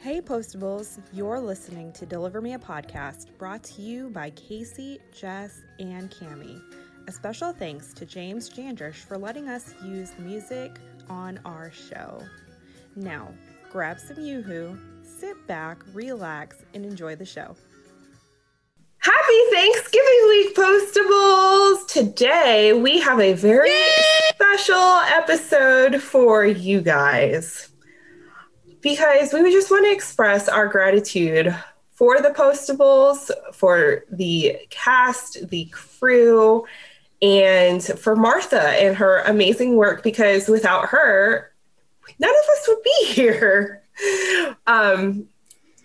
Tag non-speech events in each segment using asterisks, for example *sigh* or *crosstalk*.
Hey Postables, you're listening to Deliver Me a podcast brought to you by Casey, Jess, and Cami. A special thanks to James Jandrish for letting us use music on our show. Now, grab some yoo-hoo, sit back, relax, and enjoy the show. Happy Thanksgiving week, Postables! Today we have a very Yay! special episode for you guys because we just want to express our gratitude for the Postables, for the cast, the crew, and for Martha and her amazing work because without her, none of us would be *laughs* here. Um,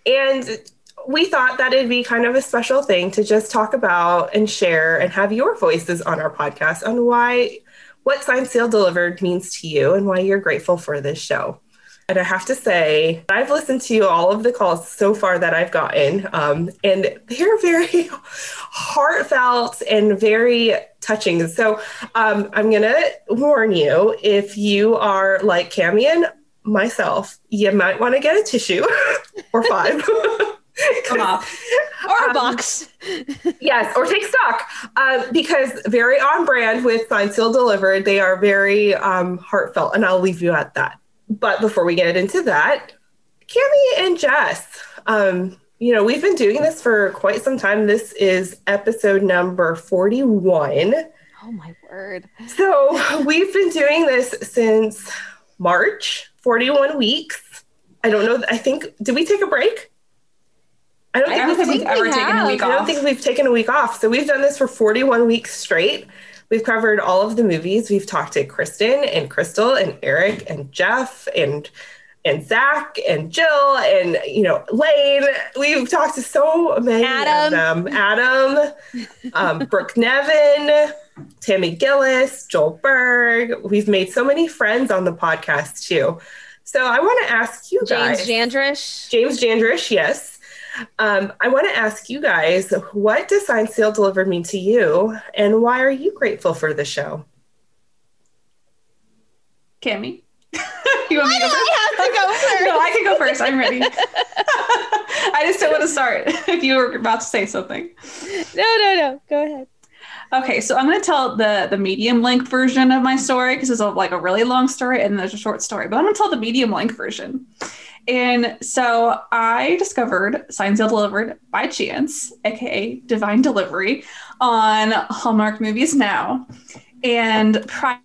and we thought that it'd be kind of a special thing to just talk about and share and have your voices on our podcast on why what Signed Sealed Delivered means to you and why you're grateful for this show. And I have to say, I've listened to all of the calls so far that I've gotten, um, and they're very *laughs* heartfelt and very touching. So um, I'm going to warn you if you are like Camion, myself, you might want to get a tissue *laughs* or five. *laughs* Come off. Or a um, box. yes, or take stock. Uh, because very on brand with Signed Sealed Delivered. They are very um, heartfelt, and I'll leave you at that. But before we get into that, Cami and Jess, um, you know, we've been doing this for quite some time. This is episode number 41. Oh, my word. So *laughs* we've been doing this since March, 41 weeks. I don't know. I think, did we take a break? I don't think, I don't think we've ever taken a week off. I don't think we've taken a week off. So we've done this for 41 weeks straight. We've covered all of the movies. We've talked to Kristin and Crystal and Eric and Jeff and and Zach and Jill and you know Lane. We've talked to so many Adam. of them. Adam, um, *laughs* Brooke Nevin, Tammy Gillis, Joel Berg. We've made so many friends on the podcast too. So I want to ask you guys, James Jandrish. James Jandrish, yes. Um, I want to ask you guys what does Signed Sealed Delivered mean to you, and why are you grateful for the show? Cami? *laughs* you want me to go first? I have to go *laughs* first. no, I can go first. I'm ready. *laughs* I just don't want to start if you were about to say something. No, no, no. Go ahead. Okay, so I'm going to tell the the medium length version of my story because it's a, like a really long story and there's a short story, but I'm going to tell the medium length version. And so I discovered Signed Sealed Delivered by chance, aka Divine Delivery, on Hallmark Movies Now. And prior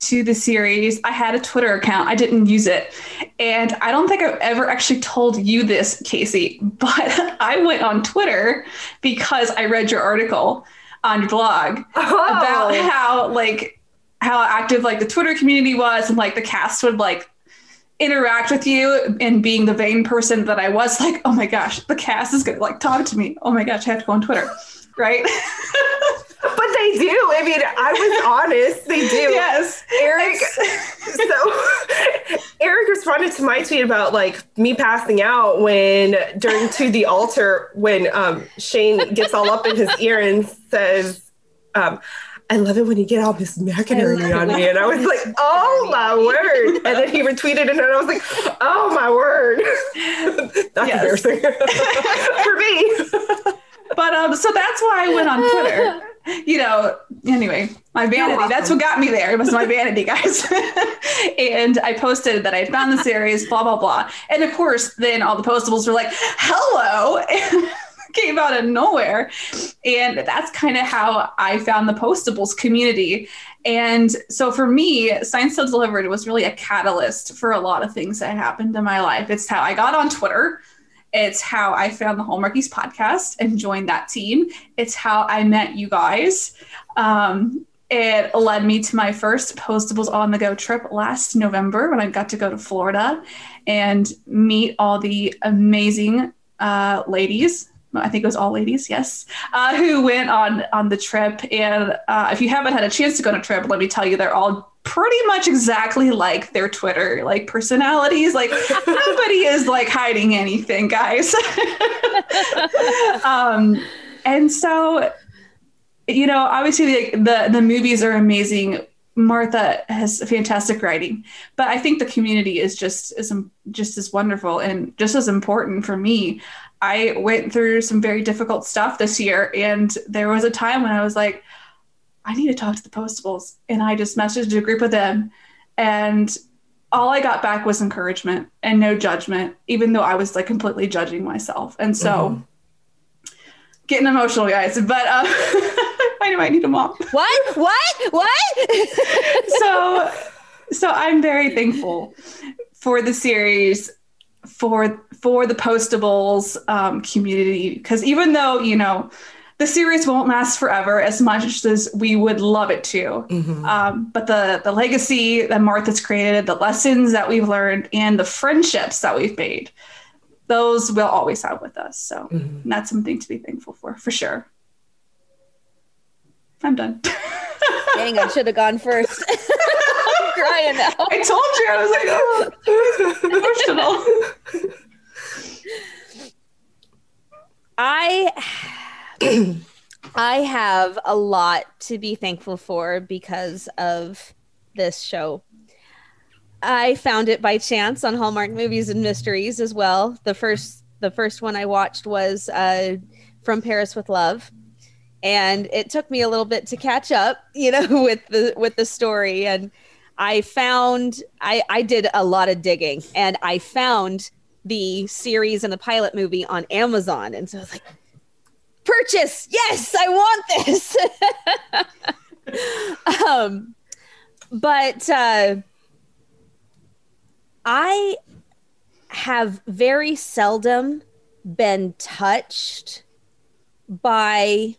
to the series, I had a Twitter account. I didn't use it. And I don't think I've ever actually told you this, Casey, *laughs* but I went on Twitter because I read your article on your blog oh. about how like how active like the Twitter community was and like the cast would like interact with you and being the vain person that I was, like, oh my gosh, the cast is gonna like talk to me. Oh my gosh, I have to go on Twitter. Right. *laughs* but they do. I mean, I was honest. They do. Yes. Eric. *laughs* so Eric responded to my tweet about like me passing out when during to the altar when um, Shane gets all up in his ear and says, um, I love it when you get all this macaroni on me. And I was like, oh *laughs* my word. And then he retweeted it and I was like, oh my word. *laughs* That's embarrassing *laughs* for me. but um, so that's why I went on Twitter. You know, anyway, my vanity. That's what got me there. It was my vanity, guys. and I posted that I found the series, blah, blah, blah. And of course, then all the postables were like, hello came out of nowhere. And that's kind of how I found the postables community. And so for me, Signed Sealed Delivered was really a catalyst for a lot of things that happened in my life. It's how I got on Twitter. It's how I found the Hallmarkies podcast and joined that team. It's how I met you guys. Um, it led me to my first Postables on the Go trip last November when I got to go to Florida and meet all the amazing uh, ladies. I think it was all ladies, yes, uh, who went on on the trip. And uh, if you haven't had a chance to go on a trip, let me tell you, they're all pretty much exactly like their Twitter like personalities. Like *laughs* nobody is like hiding anything, guys. *laughs* um, and so you know, obviously the, the the movies are amazing. Martha has fantastic writing, but I think the community is just is just as wonderful and just as important for me. I went through some very difficult stuff this year, and there was a time when I was like, I need to talk to the Postables, and I just messaged a group of them, and all I got back was encouragement and no judgment, even though I was like completely judging myself. And so, mm-hmm. getting emotional, guys, but. Uh, *laughs* I might need a mom. What? What? What? *laughs* so, so I'm very thankful for the series, for for the postables um, community, because even though you know the series won't last forever as much as we would love it to. Mm-hmm. Um, but the the legacy that Martha's created, the lessons that we've learned, and the friendships that we've made, those will always have with us. So mm-hmm. that's something to be thankful for, for sure. I'm done. *laughs* Dang, I should have gone first. *laughs* I'm crying now. I told you. I was like, oh, *laughs* emotional. I *clears throat* I have a lot to be thankful for because of this show. I found it by chance on Hallmark Movies and Mysteries as well. The first the first one I watched was uh, From Paris with Love and it took me a little bit to catch up *laughs* you know with the with the story and i found i i did a lot of digging and i found the series and the pilot movie on amazon. And so i was like purchase. Yes i want this. *laughs* Um but uh i have very seldom been touched by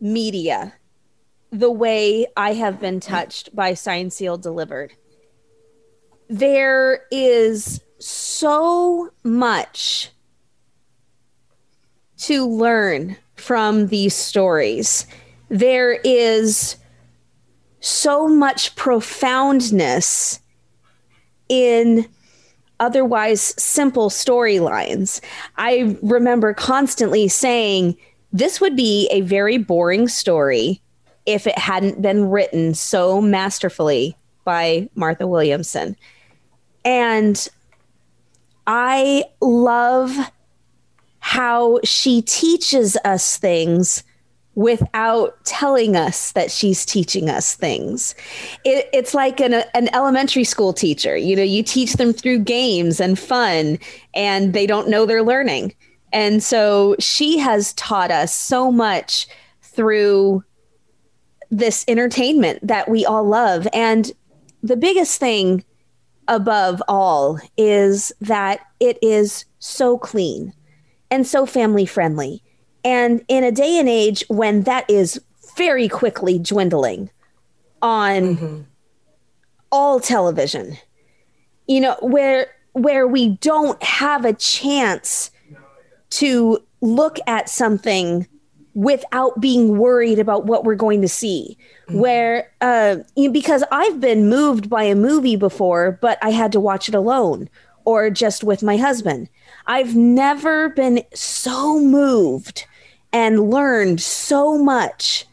media the way I have been touched by Signed Seal Delivered. There is so much to learn from these stories. There is so much profoundness in otherwise simple storylines. I remember constantly saying, this would be a very boring story if it hadn't been written so masterfully by Martha Williamson. And I love how she teaches us things without telling us that she's teaching us things. It, it's like an, an elementary school teacher. You know, you teach them through games and fun, and they don't know they're learning. And so she has taught us so much through this entertainment that we all love. And the biggest thing above all is that it is so clean and so family friendly. And in a day and age when that is very quickly dwindling on mm-hmm. all television, you know, where where we don't have a chance to look at something without being worried about what we're going to see. Mm-hmm. where uh because i've been moved by a movie before but i had to watch it alone or just with my husband. I've never been so moved and learned so much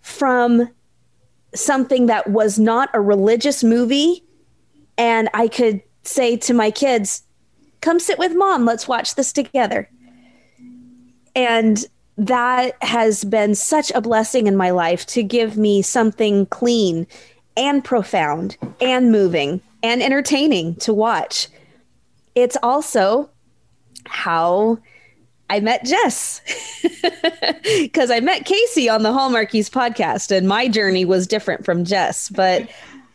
from something that was not a religious movie. And i could say to my kids come sit with mom. Let's watch this together. And that has been such a blessing in my life to give me something clean and profound and moving and entertaining to watch. It's also how I met Jess *laughs* because I met Casey on the Hallmarkies podcast, and my journey was different from Jess. But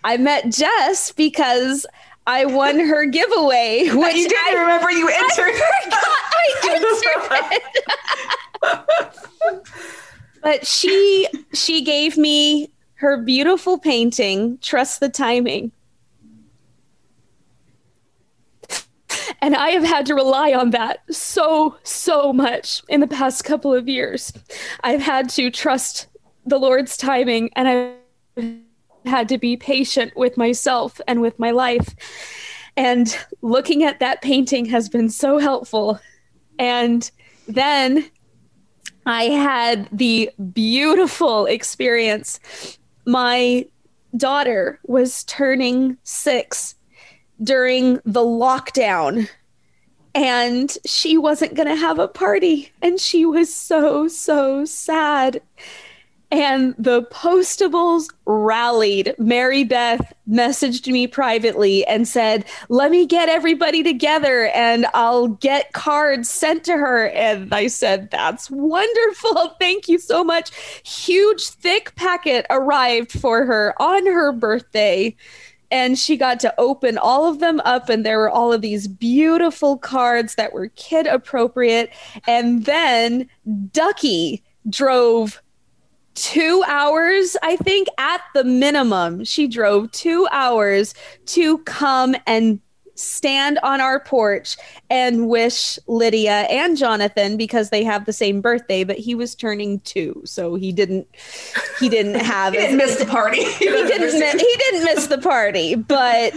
I met Jess because I won her giveaway. *laughs* Which you didn't I, remember you *laughs* entered. I, I entered it. *laughs* but she she gave me her beautiful painting, Trust the Timing. And I have had to rely on that so, so much in the past couple of years. I've had to trust the Lord's timing and I've had to be patient with myself and with my life. And looking at that painting has been so helpful. And then I had the beautiful experience. My daughter was turning six during the lockdown and she wasn't going to have a party and she was so so sad and the postables rallied. Mary Beth messaged me privately and said, Let me get everybody together and I'll get cards sent to her. And I said, That's wonderful. *laughs* Thank you so much. Huge, thick packet arrived for her on her birthday. And she got to open all of them up, and there were all of these beautiful cards that were kid appropriate. And then Ducky drove two hours, I think, at the minimum. She drove two hours to come and stand on our porch and wish Lydia and Jonathan because they have the same birthday, but he was turning two, so he didn't he didn't *laughs* have he didn't miss the party. *laughs* he didn't miss, he didn't miss the party, but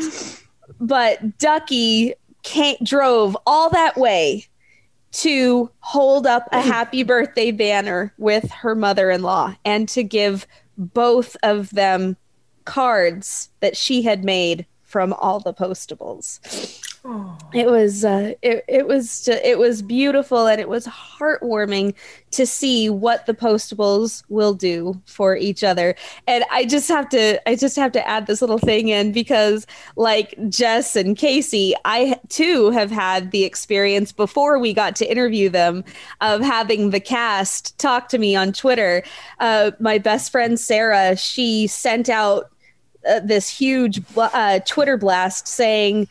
but Ducky came, drove all that way to hold up a happy birthday banner with her mother in law and to give both of them cards that she had made from all the postables. It was uh, it, it was it was beautiful and it was heartwarming to see what the postables will do for each other. And I just have to I just have to add this little thing in because like Jess and Casey, I too have had the experience before we got to interview them of having the cast talk to me on Twitter. Uh, my best friend Sarah, she sent out uh, this huge uh, Twitter blast saying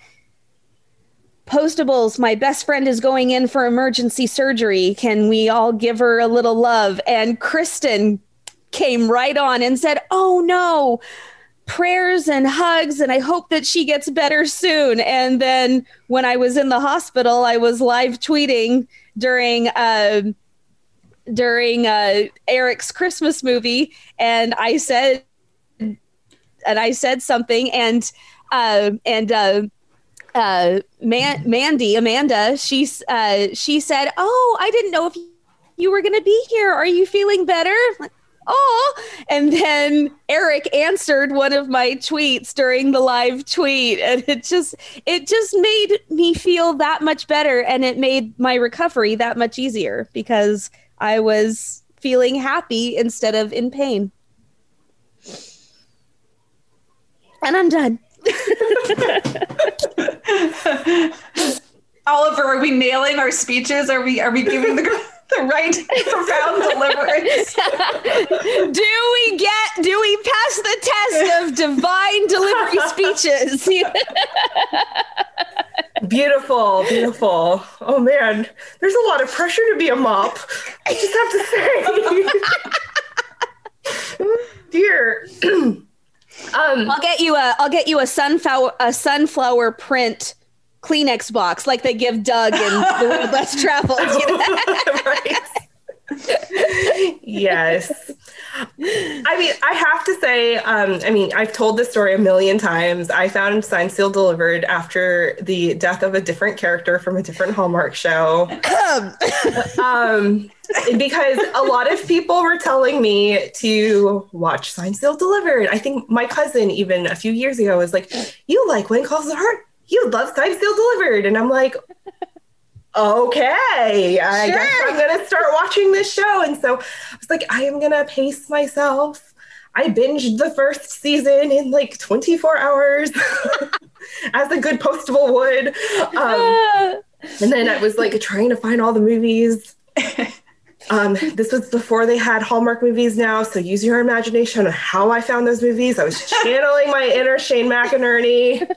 Postables, my best friend is going in for emergency surgery. Can we all give her a little love? And Kristin came right on and said, Oh no, prayers and hugs. And I hope that she gets better soon. And then when I was in the hospital, I was live tweeting during, uh, during uh, Eric's Christmas movie. And I said, and I said something and, uh, and, uh, Man- Mandy, Amanda, she uh, she said, "Oh, I didn't know if you were going to be here. Are you feeling better?" Like, oh, and then Eric answered one of my tweets during the live tweet, and it just it just made me feel that much better, and it made my recovery that much easier because I was feeling happy instead of in pain. And I'm done. *laughs* *laughs* Oliver, are we nailing our speeches? Are we are we giving the the right profound deliverance? *laughs* do we get do we pass the test of divine delivery speeches? *laughs* beautiful, beautiful. Oh man, there's a lot of pressure to be a mop. I just have to say. *laughs* Dear. *clears throat* Um, I'll get you a I'll get you a sunflower a sunflower print Kleenex box like they give Doug in The World Less Traveled. You know? *laughs* right. Yes. I mean, I have to say, um, I mean, I've told this story a million times. I found Signed Sealed Delivered after the death of a different character from a different Hallmark show. um, because a lot of people were telling me to watch Signed Sealed Delivered. I think my cousin, even a few years ago, was like, You like When Calls the Heart? You love Signed Sealed Delivered. And I'm like, okay, I sure. guess I'm going to start watching this show. And so I was like, I am going to pace myself. I binged the first season in like 24 hours, *laughs* as a good postable would. Um, *laughs* and then I was like trying to find all the movies. *laughs* Um, this was before they had Hallmark movies now, so use your imagination on how I found those movies. I was channeling my inner Shane McInerney.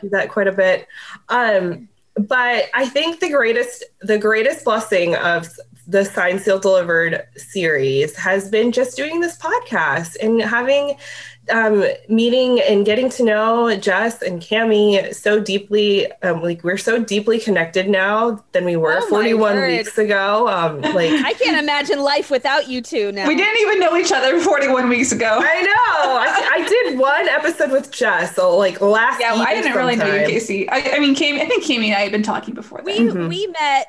Do that quite a bit. Um, but I think the greatest the greatest blessing of the Sign Seal Delivered series has been just doing this podcast and having um, meeting and getting to know Jess and Cami so deeply. Um, like we're so deeply connected now than we were Oh, 41 word. weeks ago. Um, like *laughs* I can't imagine life without you two now. We didn't even know each other 41 weeks ago. I know. I, I did one episode with Jess, so like last. Yeah, well, I didn't really know you. Casey. I, I mean, Cami. I think Cami and I had been talking before we then. Mhm. we met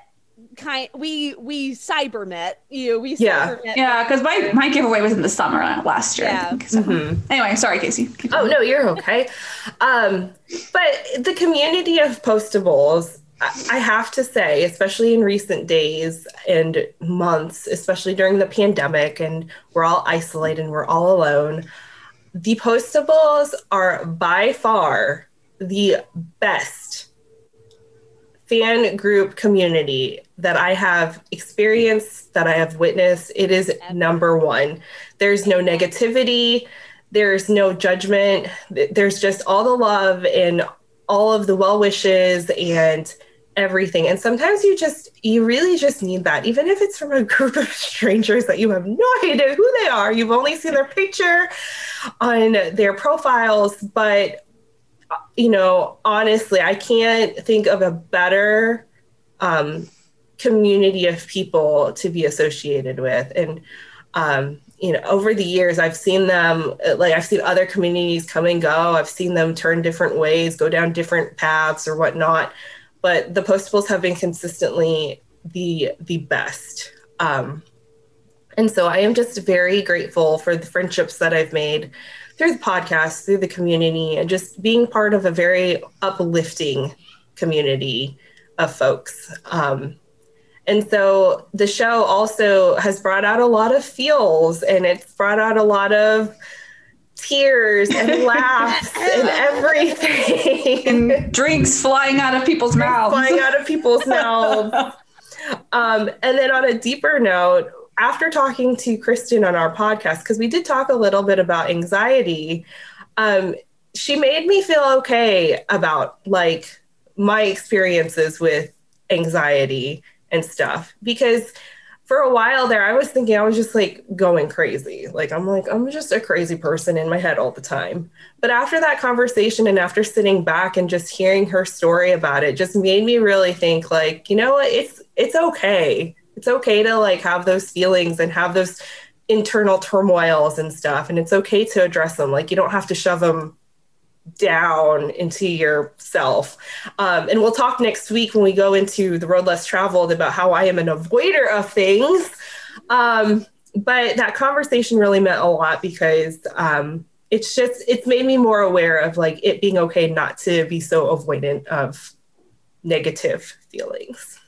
kind we we cyber met you we Yeah. cyber met Yeah, because my, my giveaway was in the summer last year. I Yeah. think, so. Mhm. Anyway, sorry, Casey. Keep Oh going. no, you're okay. Um, but the community of postables, I I have to say, especially in recent days and months, especially during the pandemic, and we're all isolated and we're all alone. The postables are by far the best fan group community that I have experienced, that I have witnessed. It is number one. There's no negativity, there's no judgment. There's just all the love and all of the well wishes and everything. And sometimes you just, you really just need that, even if it's from a *laughs* group of strangers that you have no idea who they are. You've only seen their picture on their profiles, but you know, honestly, I can't think of a better um, community of people to be associated with. And, um, you know, over the years, I've seen them, like, I've seen other communities come and go. I've seen them turn different ways, go down different paths or whatnot. But the postables have been consistently the the best. Um, and so I am just very grateful for the friendships that I've made through the podcast, through the community, and just being part of a very uplifting community of folks. Um, and so the show also has brought out a lot of feels and it's brought out a lot of tears and laughs and everything. And drinks flying out of people's mouths. flying out of people's mouths. *laughs* Um, and then on a deeper note, after talking to Kristin on our podcast, because we did talk a little bit about anxiety, um, she made me feel okay about like my experiences with anxiety and stuff. Because for a while there i was thinking i was just like going crazy. Like i'm like i'm just a crazy person in my head all the time. But after that conversation and after sitting back and just hearing her story about it just made me really think like you know what? It's it's okay it's okay to like have those feelings and have those internal turmoils and stuff and it's okay to address them like you don't have to shove them down into yourself. Um, and we'll talk next week when we go into the road less traveled about how I am an avoider of things. Um, but that conversation really meant a lot because um, it's just it's made me more aware of like it being okay not to be so avoidant of negative feelings.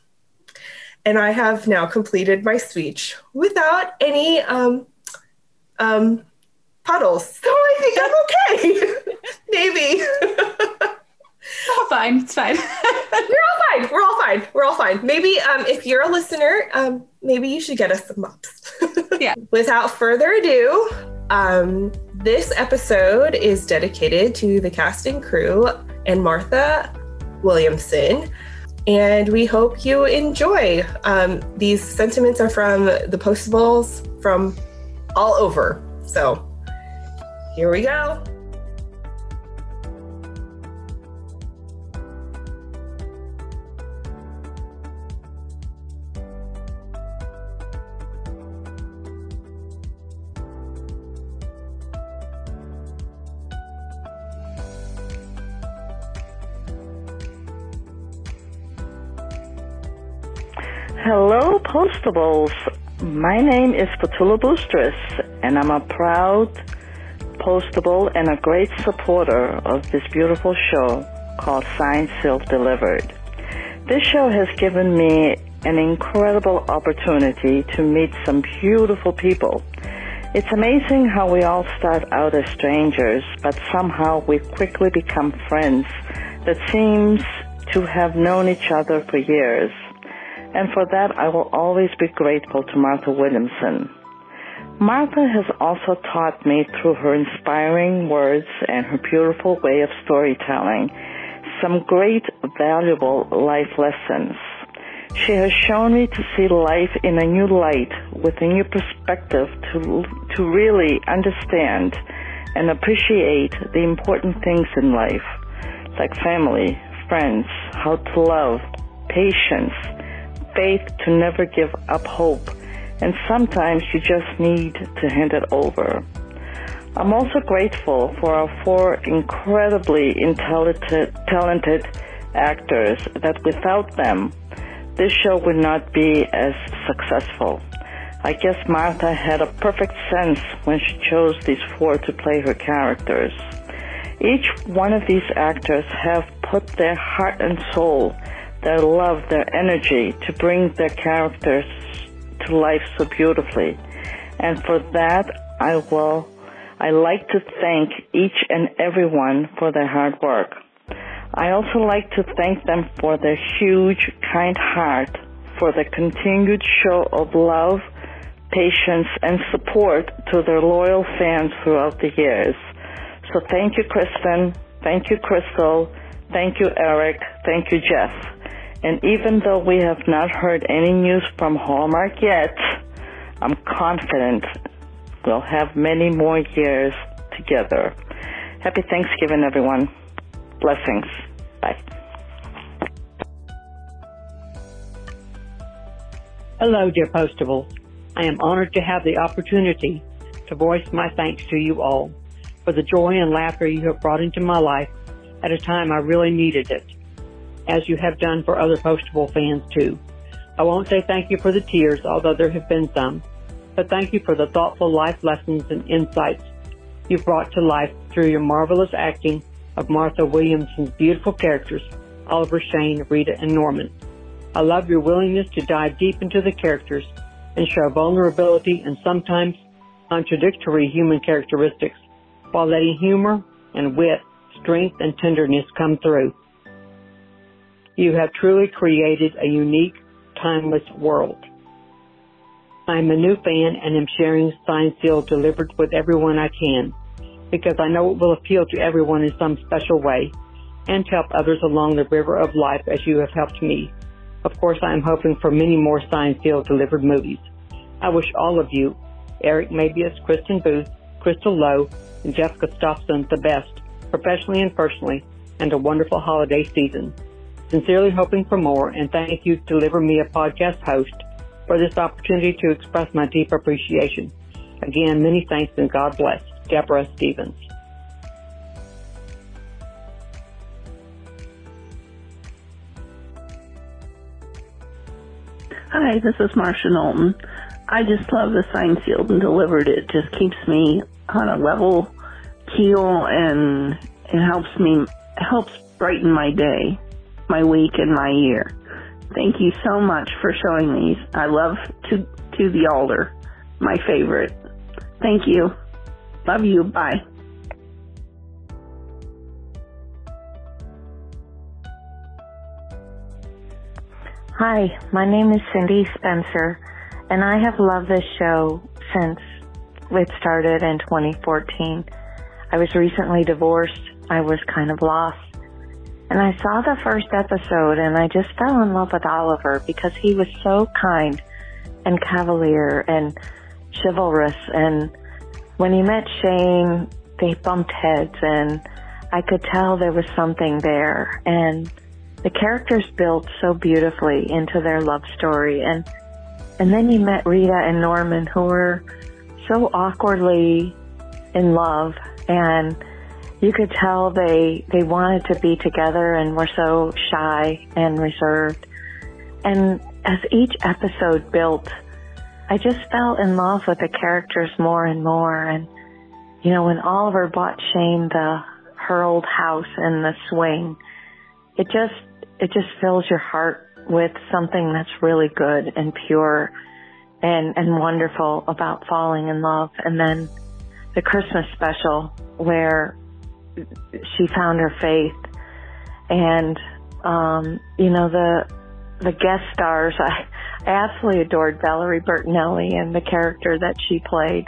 And I have now completed my speech without any um, um, puddles. *laughs* So I think I'm okay. *laughs* Maybe. Oh, fine. It's fine. *laughs* We're all fine. We're all fine. We're all fine. Maybe um, if you're a listener, um, maybe you should get us some ups. Yeah. Without further ado, um, this episode is dedicated to the cast and crew and Martha Williamson. And we hope you enjoy. Um, these sentiments are from the postables from all over. So here we go. Hello, Postables. My name is Petula Boostris, and I'm a proud Postable and a great supporter of this beautiful show called Signed Sealed, Delivered. This show has given me an incredible opportunity to meet some beautiful people. It's amazing how we all start out as strangers, but somehow we quickly become friends that seems to have known each other for years and for that I will always be grateful to Martha Williamson. Martha has also taught me through her inspiring words and her beautiful way of storytelling some great valuable life lessons. She has shown me to see life in a new light, with a new perspective to, to really understand and appreciate the important things in life, like family, friends, how to love, patience, faith to never give up hope, and sometimes you just need to hand it over. I'm also grateful for our four incredibly talented, talented actors that without them, this show would not be as successful. I guess Martha had a perfect sense when she chose these four to play her characters. Each one of these actors have put their heart and soul, their love, their energy to bring their characters to life so beautifully. And for that, I will, I like to thank each and everyone for their hard work. I also like to thank them for their huge, kind heart, for the continued show of love, patience, and support to their loyal fans throughout the years. So thank you, Kristin. Thank you, Crystal. Thank you, Eric. Thank you, Jeff. And even though we have not heard any news from Hallmark yet, I'm confident we'll have many more years together. Happy Thanksgiving, everyone. Blessings. Bye. Hello, dear Postables. I am honored to have the opportunity to voice my thanks to you all for the joy and laughter you have brought into my life at a time I really needed it, as you have done for other Postable fans too. I won't say thank you for the tears, although there have been some, but thank you for the thoughtful life lessons and insights you've brought to life through your marvelous acting of Martha Williamson's beautiful characters, Oliver, Shane, Rita, and Norman. I love your willingness to dive deep into the characters and show vulnerability and sometimes contradictory human characteristics while letting humor and wit, strength, and tenderness come through. You have truly created a unique, timeless world. I'm a new fan and am sharing Signed Sealed delivered with everyone I can because I know it will appeal to everyone in some special way and help others along the river of life as you have helped me. Of course, I am hoping for many more Signed Sealed delivered movies. I wish all of you, Eric Mabius, Kristin Booth, Crystal Lowe, and Jessica Stopson the best, professionally and personally, and a wonderful holiday season. Sincerely hoping for more, and thank you, Deliver Me a Podcast host, for this opportunity to express my deep appreciation. Again, many thanks and God bless. Deborah Stevens. Hi, this is Marcia Knowlton. I just love the Signed Sealed and delivered. It just keeps me on a level keel and it helps me helps brighten my day, my week, and my year. Thank you so much for showing these. I love to to the altar, my favorite. Thank you. Love you. Bye. Hi, my name is Cindy Spencer, and I have loved this show since it started in 2014. I was recently divorced. I was kind of lost. And I saw the first episode and I just fell in love with Oliver because he was so kind and cavalier and chivalrous. And when he met Shane, they bumped heads and I could tell there was something there. And the characters built so beautifully into their love story. And, and then you met Rita and Norman who were so awkwardly in love and you could tell they they wanted to be together and were so shy and reserved. And as each episode built, I just fell in love with the characters more and more. And you know, when Oliver bought Shane the her old house and the swing, it just it just fills your heart with something that's really good and pure and and wonderful about falling in love. And then the Christmas special where she found her faith, and um, you know the the guest stars. *laughs* I, I absolutely adored Valerie Bertinelli and the character that she played.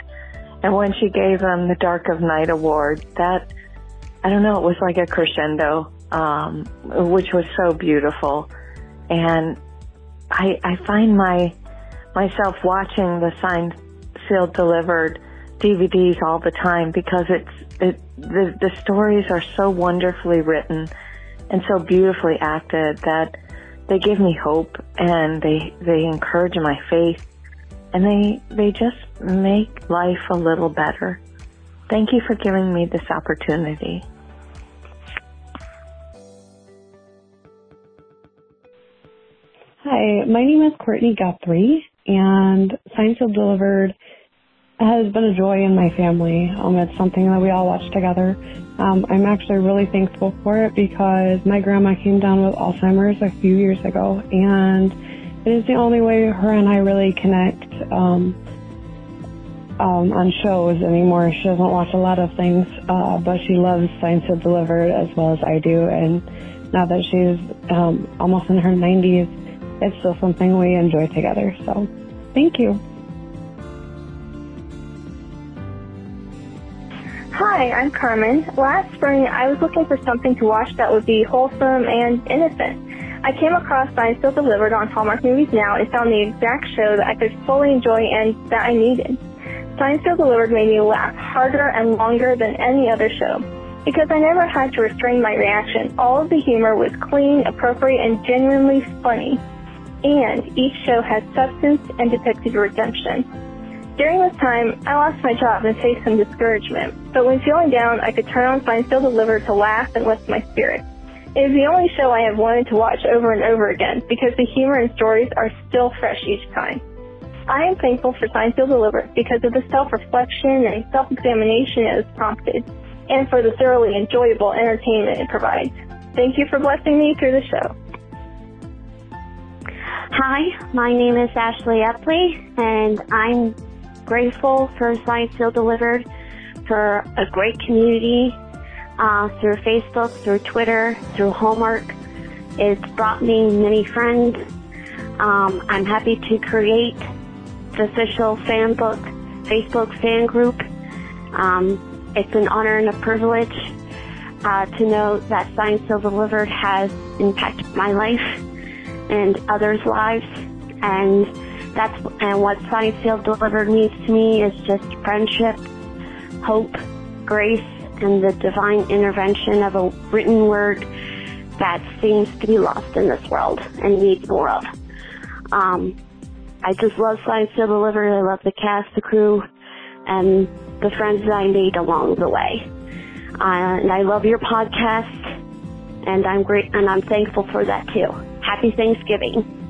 And when she gave them the Dark of Night award, that I don't know, it was like a crescendo, um, which was so beautiful. And I, I find my myself watching the signed, sealed, delivered DVDs all the time because it's it, the the stories are so wonderfully written and so beautifully acted that they give me hope and they they encourage my faith and they they just make life a little better. Thank you for giving me this opportunity. Hi, my name is Courtney Guthrie, and Sealed Delivered has been a joy in my family. Um, it's something that we all watch together. Um, I'm actually really thankful for it because my grandma came down with Alzheimer's a few years ago, and it is the only way her and I really connect um, um, on shows anymore. She doesn't watch a lot of things, uh, but she loves Signed Sealed Delivered as well as I do. And now that she's um, almost in her 90s, it's still something we enjoy together. So, thank you. Hi, I'm Carmen. Last spring, I was looking for something to watch that would be wholesome and innocent. I came across Signed Sealed Delivered on Hallmark Movies Now and found the exact show that I could fully enjoy and that I needed. Signed Sealed Delivered made me laugh harder and longer than any other show. Because I never had to restrain my reaction, all of the humor was clean, appropriate, and genuinely funny. And each show had substance and depicted redemption. During this time, I lost my job and faced some discouragement, but when feeling down, I could turn on Signed Sealed Delivered to laugh and lift my spirits. It is the only show I have wanted to watch over and over again because the humor and stories are still fresh each time. I am thankful for Signed Sealed Delivered because of the self-reflection and self-examination it has prompted, and for the thoroughly enjoyable entertainment it provides. Thank you for blessing me through the show. Hi, my name is Ashley Epley, and I'm grateful for Sealed Delivered, for a great community uh, through Facebook, through Twitter, through homework. It's brought me many friends. Um, I'm happy to create the official fan book, Facebook fan group. Um, it's an honor and a privilege uh, to know that Sealed Delivered has impacted my life and others' lives. And that's and what Sealed Delivered means to me is just friendship, hope, grace, and the divine intervention of a written word that seems to be lost in this world and needs more of. Um, I just love Sealed Delivered. I love the cast, the crew, and the friends that I made along the way. Uh, and I love your podcast, and I'm great, and I'm thankful for that too. Happy Thanksgiving.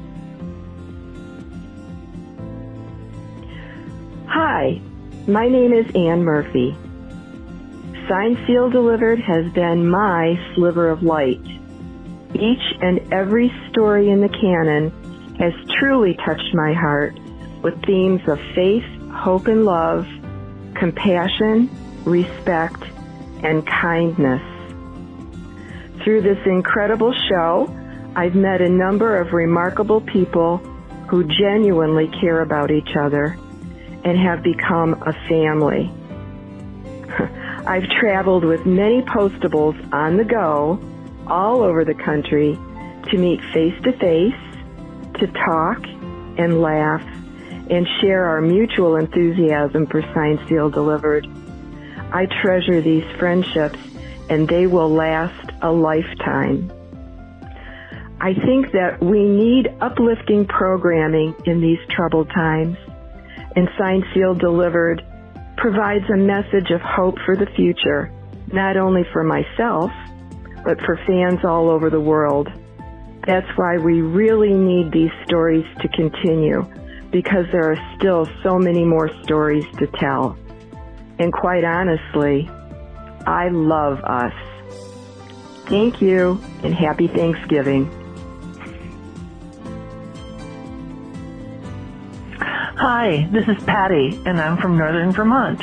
Hi, my name is Ann Murphy. Sign Seal Delivered has been my sliver of light. Each and every story in the canon has truly touched my heart with themes of faith, hope, and love, compassion, respect, and kindness. Through this incredible show, I've met a number of remarkable people who genuinely care about each other and have become a family. *laughs* I've traveled with many postables on the go all over the country to meet face to face, to talk and laugh and share our mutual enthusiasm for Signed Sealed Delivered. I treasure these friendships and they will last a lifetime. I think that we need uplifting programming in these troubled times and Signed Sealed Delivered provides a message of hope for the future, not only for myself, but for fans all over the world. That's why we really need these stories to continue, because there are still so many more stories to tell. And quite honestly, I love us. Thank you and happy Thanksgiving. Hi, this is Patty, and I'm from Northern Vermont.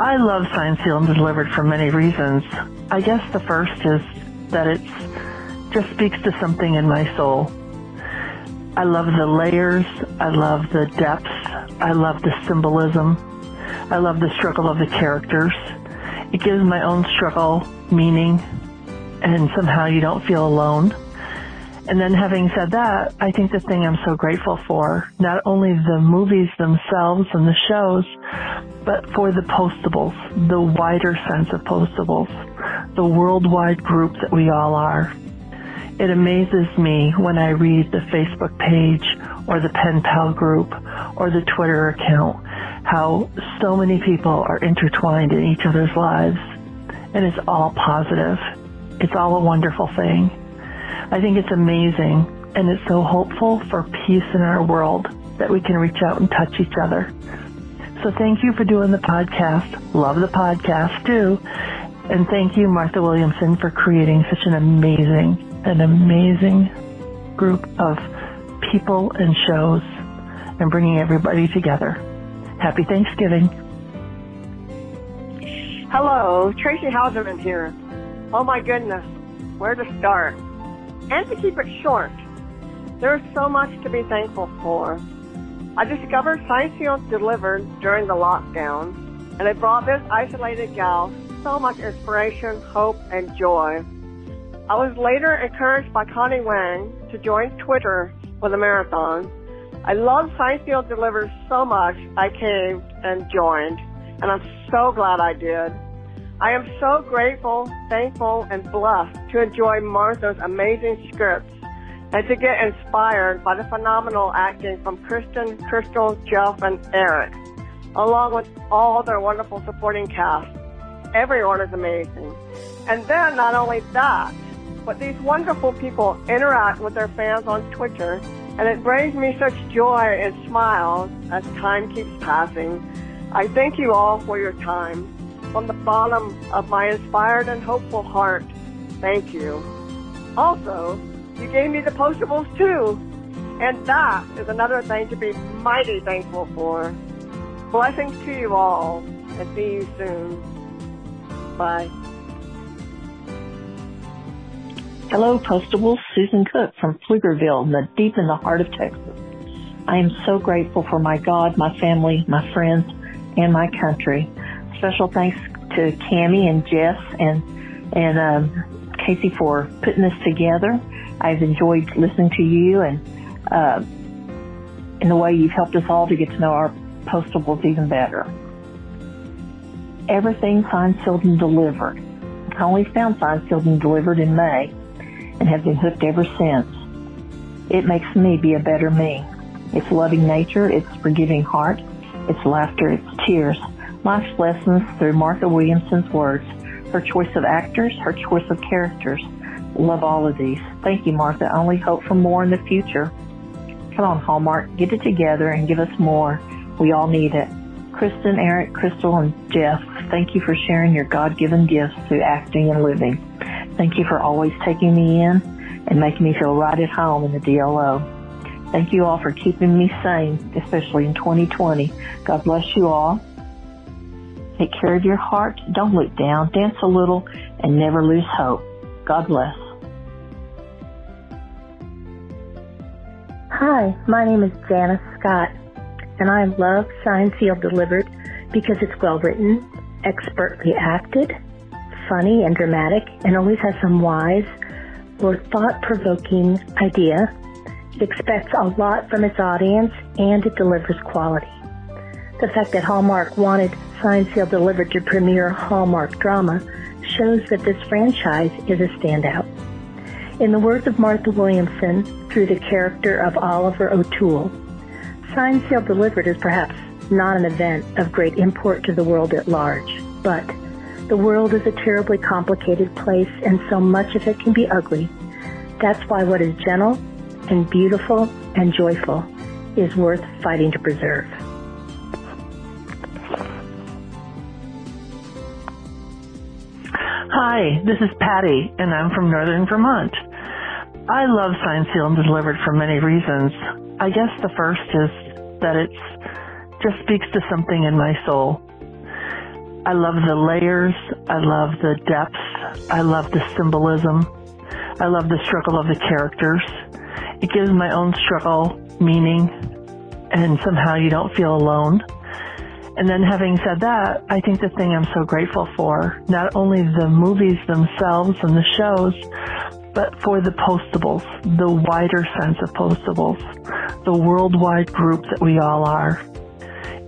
I love Signed Sealed and Delivered for many reasons. I guess the first is that it just speaks to something in my soul. I love the layers. I love the depth. I love the symbolism. I love the struggle of the characters. It gives my own struggle meaning, and somehow you don't feel alone. And then having said that, I think the thing I'm so grateful for, not only the movies themselves and the shows, but for the postables, the wider sense of postables, the worldwide group that we all are. It amazes me when I read the Facebook page or the pen pal group or the Twitter account how so many people are intertwined in each other's lives and it's all positive. It's all a wonderful thing. I think it's amazing and it's so hopeful for peace in our world that we can reach out and touch each other. So thank you for doing the podcast. Love the podcast too. And thank you, Martha Williamson, for creating such an amazing, an amazing group of people and shows and bringing everybody together. Happy Thanksgiving. Hello, Tracy Hauserman here. Oh my goodness, where to start? And to keep it short, there's so much to be thankful for. I discovered Signed Sealed delivered during the lockdown, and it brought this isolated gal so much inspiration, hope, and joy. I was later encouraged by Connie Wang to join Twitter for the marathon. I love Signed Sealed Delivered so much, I caved and joined, and I'm so glad I did. I am so grateful, thankful, and blessed to enjoy Martha's amazing scripts and to get inspired by the phenomenal acting from Kristin, Crystal, Geoff, and Eric, along with all their wonderful supporting cast. Everyone is amazing. And then not only that, but these wonderful people interact with their fans on Twitter, and it brings me such joy and smiles as time keeps passing. I thank you all for your time. From the bottom of my inspired and hopeful heart, thank you. Also, you gave me the postables too, and that is another thing to be mighty thankful for. Blessings to you all, and see you soon. Bye. Hello, Postables. Susan Cook from Pflugerville, in the deep in the heart of Texas. I am so grateful for my God, my family, my friends, and my country. Special thanks to Cami and Jess and and um, Casey for putting this together. I've enjoyed listening to you and uh, in the way you've helped us all to get to know our postables even better. Everything signed, sealed, and delivered. I only found signed, sealed, and delivered in May and have been hooked ever since. It makes me be a better me. It's loving nature, it's forgiving heart, it's laughter, it's tears, life's lessons through Martha Williamson's words, her choice of actors, her choice of characters. Love all of these. Thank you, Martha. Only hope for more in the future. Come on, Hallmark, get it together and give us more. We all need it. Kristin, Eric, Crystal, and Geoff, thank you for sharing your God-given gifts through acting and living. Thank you for always taking me in and making me feel right at home in the DLO. Thank you all for keeping me sane, especially in 2020. God bless you all. Take care of your heart. Don't look down. Dance a little and never lose hope. God bless. Hi, my name is Janice Scott, and I love Signed Sealed Delivered because it's well written, expertly acted, funny and dramatic, and always has some wise or thought-provoking idea. It expects a lot from its audience, and it delivers quality. The fact that Hallmark wanted Sealed Delivered to premiere Hallmark drama shows that this franchise is a standout. In the words of Martha Williamson, through the character of Oliver O'Toole, Sealed Delivered is perhaps not an event of great import to the world at large, but the world is a terribly complicated place and so much of it can be ugly. That's why what is gentle and beautiful and joyful is worth fighting to preserve. Hi, this is Patty, and I'm from Northern Vermont. I love Signed, Sealed, and Delivered for many reasons. I guess the first is that it just speaks to something in my soul. I love the layers. I love the depths. I love the symbolism. I love the struggle of the characters. It gives my own struggle meaning, and somehow you don't feel alone. And then having said that, I think the thing I'm so grateful for, not only the movies themselves and the shows, but for the postables, the wider sense of postables, the worldwide group that we all are.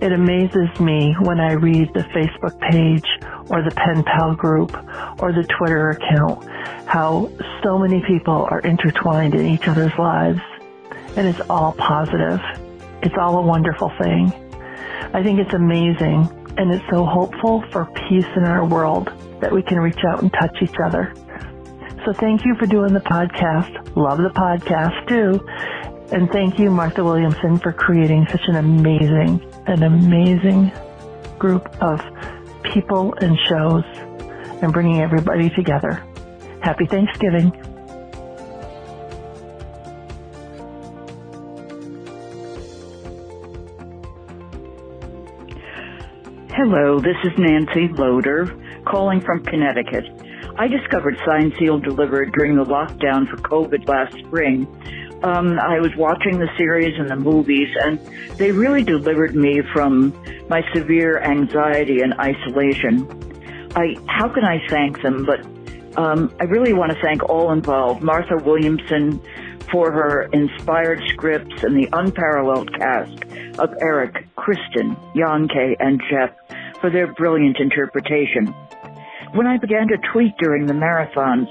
It amazes me when I read the Facebook page or the pen pal group or the Twitter account how so many people are intertwined in each other's lives and it's all positive. It's all a wonderful thing. I think it's amazing and it's so hopeful for peace in our world that we can reach out and touch each other. So thank you for doing the podcast. Love the podcast too. And thank you, Martha Williamson, for creating such an amazing, an amazing group of people and shows and bringing everybody together. Happy Thanksgiving. Hello, this is Nancy Loader calling from Connecticut. I discovered Signed Sealed Delivered during the lockdown for COVID last spring. Um, I was watching the series and the movies, and they really delivered me from my severe anxiety and isolation. I how can I thank them? But um, I really want to thank all involved. Martha Williamson for her inspired scripts and the unparalleled cast of Eric, Kristin, Yanke, and Geoff for their brilliant interpretation. When I began to tweet during the marathons,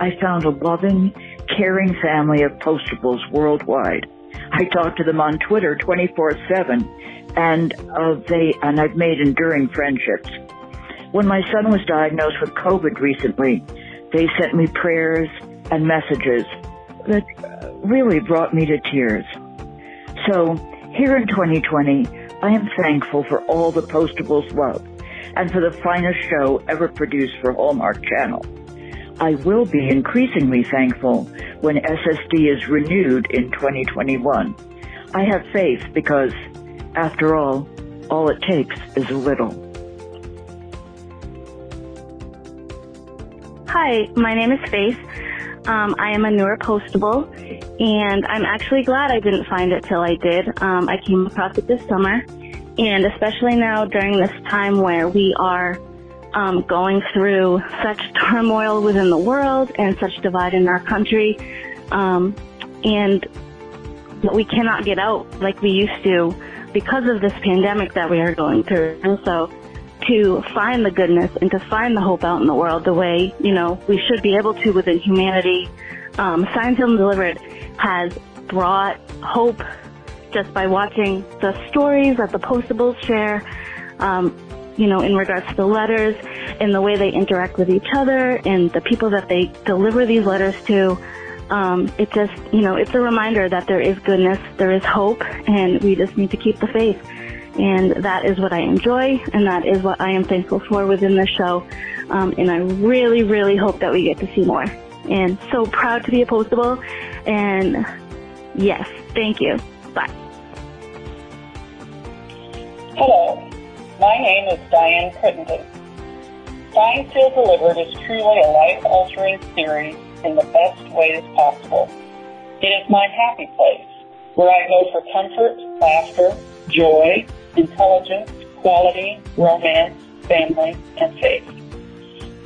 I found a loving, caring family of postables worldwide. I talk to them on Twitter 24-7 and uh, they, and I've made enduring friendships. When my son was diagnosed with COVID recently, they sent me prayers and messages that really brought me to tears. So here in 2020, I am thankful for all the Postables love and for the finest show ever produced for Hallmark Channel. I will be increasingly thankful when SSD is renewed in 2021. I have faith because, after all, all it takes is a little. Hi, my name is Faith. Um, I am a newer postable, and I'm actually glad I didn't find it till I did. Um, I came across it this summer, and especially now during this time where we are um, going through such turmoil within the world and such divide in our country, um, and we cannot get out like we used to because of this pandemic that we are going through. And so to find the goodness and to find the hope out in the world the way, you know, we should be able to within humanity. Um, Sealed and Delivered has brought hope just by watching the stories that the postables share, um, you know, in regards to the letters and the way they interact with each other and the people that they deliver these letters to. Um, it just, you know, it's a reminder that there is goodness, there is hope, and we just need to keep the faith. And that is what I enjoy, and that is what I am thankful for within the show. Um, and I really, really hope that we get to see more. And so proud to be a postable. And yes, thank you. Bye. Hello, my name is Diane Crittenden. Signed Sealed Delivered is truly a life-altering series in the best ways possible. It is my happy place, where I go for comfort, laughter, joy, intelligence, quality, romance, family, and faith.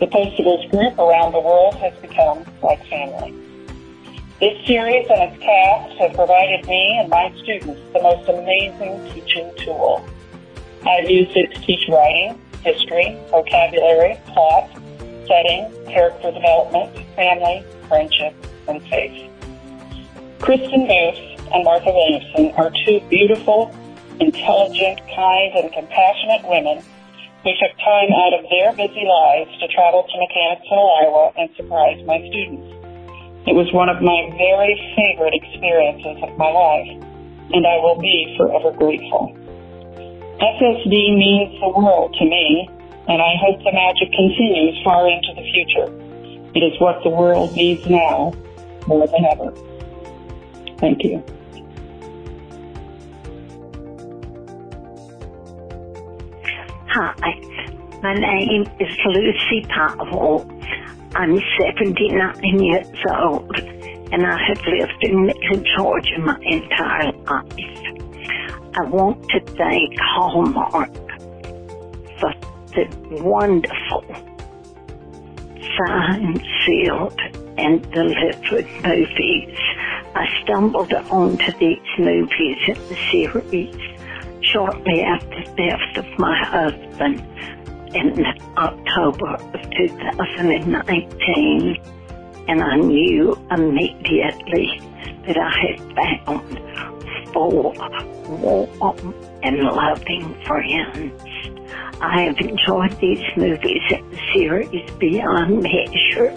The Postables group around the world has become like family. This series and its cast have provided me and my students the most amazing teaching tool. I've used it to teach writing, history, vocabulary, plot, setting, character development, family, friendship, and faith. Kristin Booth and Martha Williamson are two beautiful, intelligent, kind, and compassionate women who took time out of their busy lives to travel to Mechanicsville, Iowa and surprise my students. It was one of my very favorite experiences of my life, and I will be forever grateful. SSD means the world to me, and I hope the magic continues far into the future. It is what the world needs now more than ever. Thank you. Hi, my name is Lucy Powell. I'm 79 years old and I have lived in Georgia my entire life. I want to thank Hallmark for the wonderful signed, sealed and delivered movies. I stumbled onto these movies in the series shortly after the death of my husband in October of 2019, and I knew immediately that I had found four warm and loving friends. I have enjoyed these movies and series beyond measure.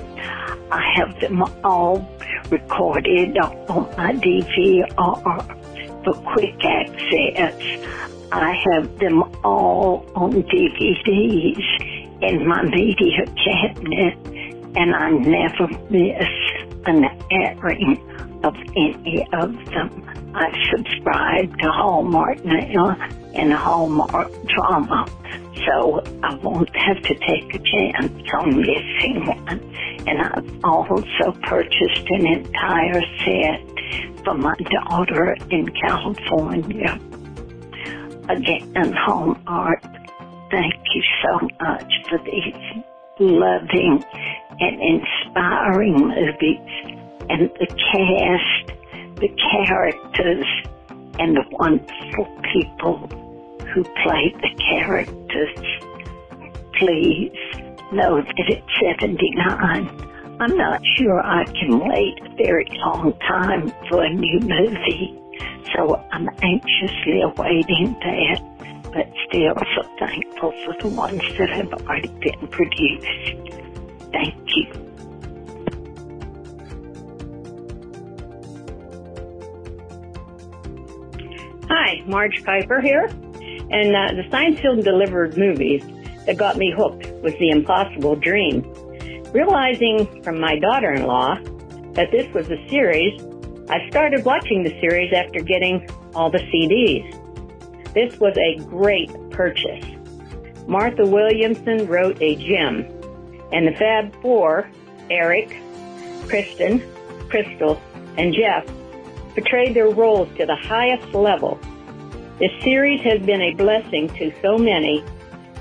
I have them all recorded on my DVR for quick access. I have them all on DVDs in my media cabinet, and I never miss an airing of any of them. I subscribe to Hallmark now and Hallmark drama, so I won't have to take a chance on missing one. And I've also purchased an entire set for my daughter in California. Again, Hallmark, thank you so much for these loving and inspiring movies and the cast, the characters, and the wonderful people who played the characters. Please know that at 79, I'm not sure I can wait a very long time for a new movie, so I'm anxiously awaiting that, but still so thankful for the ones that have already been produced. Thank you. Hi, Marge Piper here. And uh, the Sealed Delivered movies that got me hooked was The Impossible Dream. Realizing from my daughter-in-law that this was a series, I started watching the series after getting all the CDs. This was a great purchase. Martha Williamson wrote a gem, and the Fab Four, Eric, Kristin, Crystal, and Geoff, portrayed their roles to the highest level. This series has been a blessing to so many,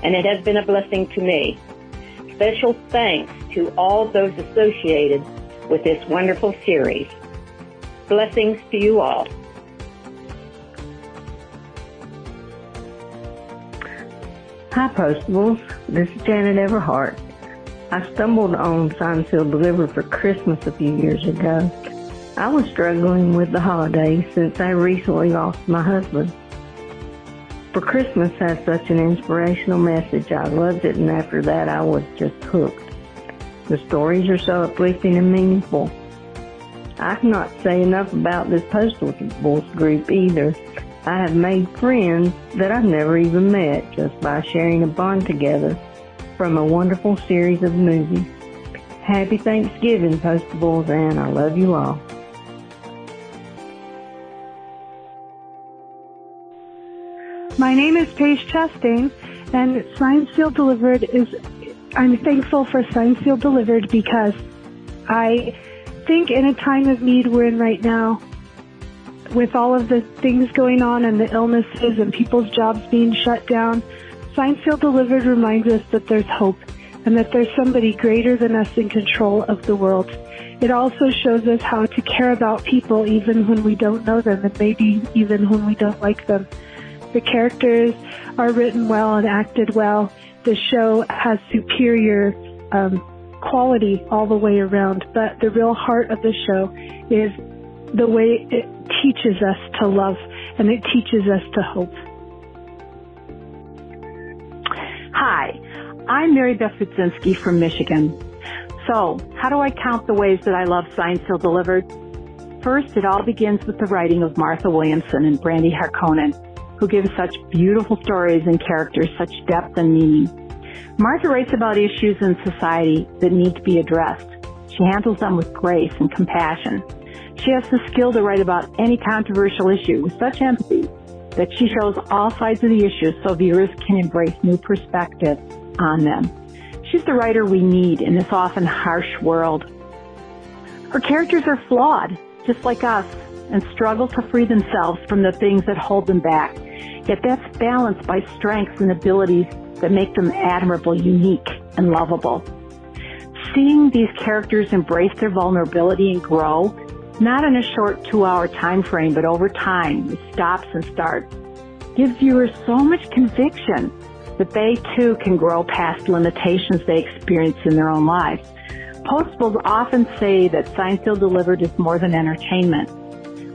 and it has been a blessing to me. Special thanks to all those associated with this wonderful series. Blessings to you all. Hi, Postables. This is Janet Everhart. I stumbled on Signed Sealed Delivered for Christmas a few years ago. I was struggling with the holidays since I recently lost my husband. For Christmas has such an inspirational message. I loved it and after that I was just hooked. The stories are so uplifting and meaningful. I cannot say enough about this Postal Postables group either. I have made friends that I've never even met just by sharing a bond together from a wonderful series of movies. Happy Thanksgiving, Postables, and I love you all. My name is Paige Chastain, and Signed Sealed Delivered is. I'm thankful for Signed Sealed Delivered because I think in a time of need we're in right now, with all of the things going on and the illnesses and people's jobs being shut down, Signed Sealed Delivered reminds us that there's hope and that there's somebody greater than us in control of the world. It also shows us how to care about people even when we don't know them and maybe even when we don't like them. The characters are written well and acted well. The show has superior um, quality all the way around, but the real heart of the show is the way it teaches us to love and it teaches us to hope. Hi, I'm Mary Beth Rudzinski from Michigan. So, how do I count the ways that I love Signed Sealed Delivered? First, it all begins with the writing of Martha Williamson and Brandy Harkonnen, who give such beautiful stories and characters such depth and meaning. Martha writes about issues in society that need to be addressed. She handles them with grace and compassion. She has the skill to write about any controversial issue with such empathy that she shows all sides of the issue so viewers can embrace new perspectives on them. She's the writer we need in this often harsh world. Her characters are flawed, just like us, and struggle to free themselves from the things that hold them back. Yet that's balanced by strengths and abilities that make them admirable, unique, and lovable. seeing these characters embrace their vulnerability and grow, not in a short two hour time frame, but over time, with stops and starts, gives viewers so much conviction that they too can grow past limitations they experience in their own lives. Postables often say that Sealed Delivered is more than entertainment.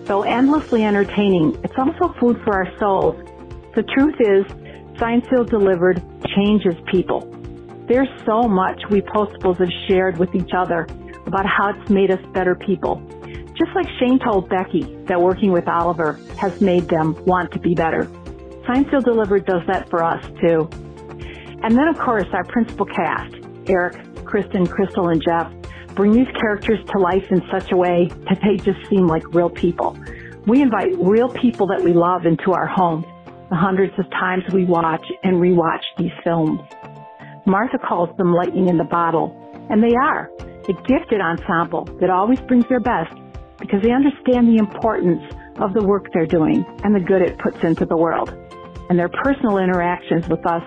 Though endlessly entertaining, it's also food for our souls. The truth is, Sealed Delivered changes people. There's so much we Postables have shared with each other about how it's made us better people. Just like Shane told Becky that working with Oliver has made them want to be better. Sealed Delivered does that for us too. And then of course our principal cast, Eric, Kristin, Crystal, and Geoff, bring these characters to life in such a way that they just seem like real people. We invite real people that we love into our homes the hundreds of times we watch and rewatch these films. Martha calls them lightning in the bottle, and they are a gifted ensemble that always brings their best because they understand the importance of the work they're doing and the good it puts into the world. And their personal interactions with us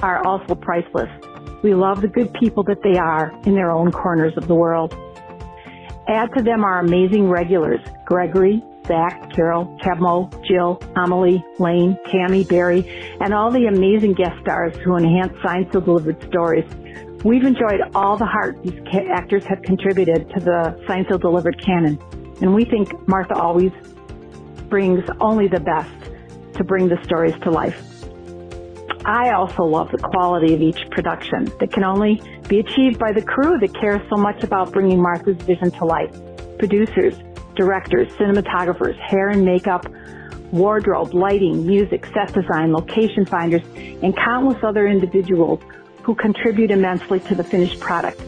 are also priceless. We love the good people that they are in their own corners of the world. Add to them our amazing regulars, Gregory, Zach, Carol, Kevmo, Jill, Amelie, Lane, Tammy, Barry, and all the amazing guest stars who enhance Signed Sealed Delivered stories. We've enjoyed all the heart these actors have contributed to the Signed Sealed Delivered canon, and we think Martha always brings only the best to bring the stories to life. I also love the quality of each production that can only be achieved by the crew that cares so much about bringing Martha's vision to life. Producers, directors, cinematographers, hair and makeup, wardrobe, lighting, music, set design, location finders, and countless other individuals who contribute immensely to the finished product.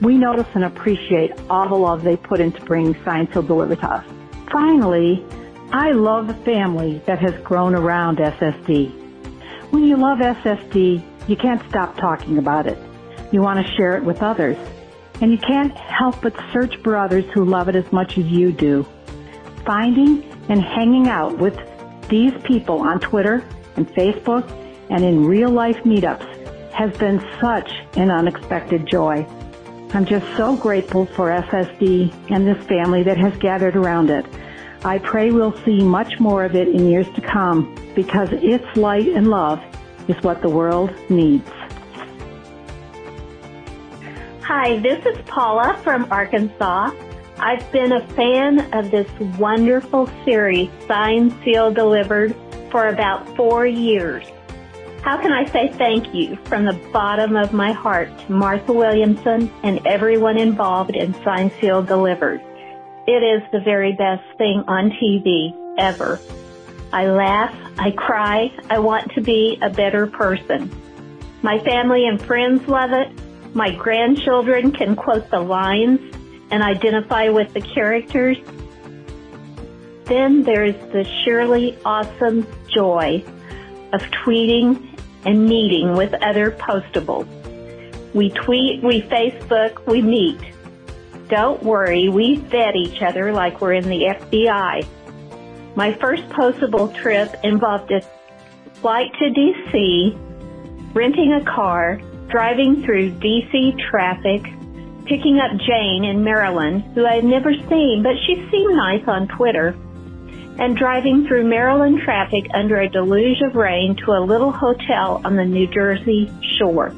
We notice and appreciate all the love they put into bringing Signed Sealed Delivered to us. Finally, I love the family that has grown around SSD. When you love SSD, you can't stop talking about it. You want to share it with others. And you can't help but search for others who love it as much as you do. Finding and hanging out with these people on Twitter and Facebook and in real life meetups has been such an unexpected joy. I'm just so grateful for SSD and this family that has gathered around it. I pray we'll see much more of it in years to come because its light and love is what the world needs. Hi, this is Paula from Arkansas. I've been a fan of this wonderful series, Signed, Sealed, Delivered, for about four years. How can I say thank you from the bottom of my heart to Martha Williamson and everyone involved in Signed, Sealed, Delivered? It is the very best thing on TV ever. I laugh, I cry, I want to be a better person. My family and friends love it. My grandchildren can quote the lines and identify with the characters. Then there's the surely awesome joy of tweeting and meeting with other postables. We tweet, we Facebook, we meet. Don't worry, we vet each other like we're in the FBI. My first postable trip involved a flight to DC, renting a car, driving through DC traffic, picking up Jane in Maryland, who I had never seen, but she seemed nice on Twitter, and driving through Maryland traffic under a deluge of rain to a little hotel on the New Jersey shore.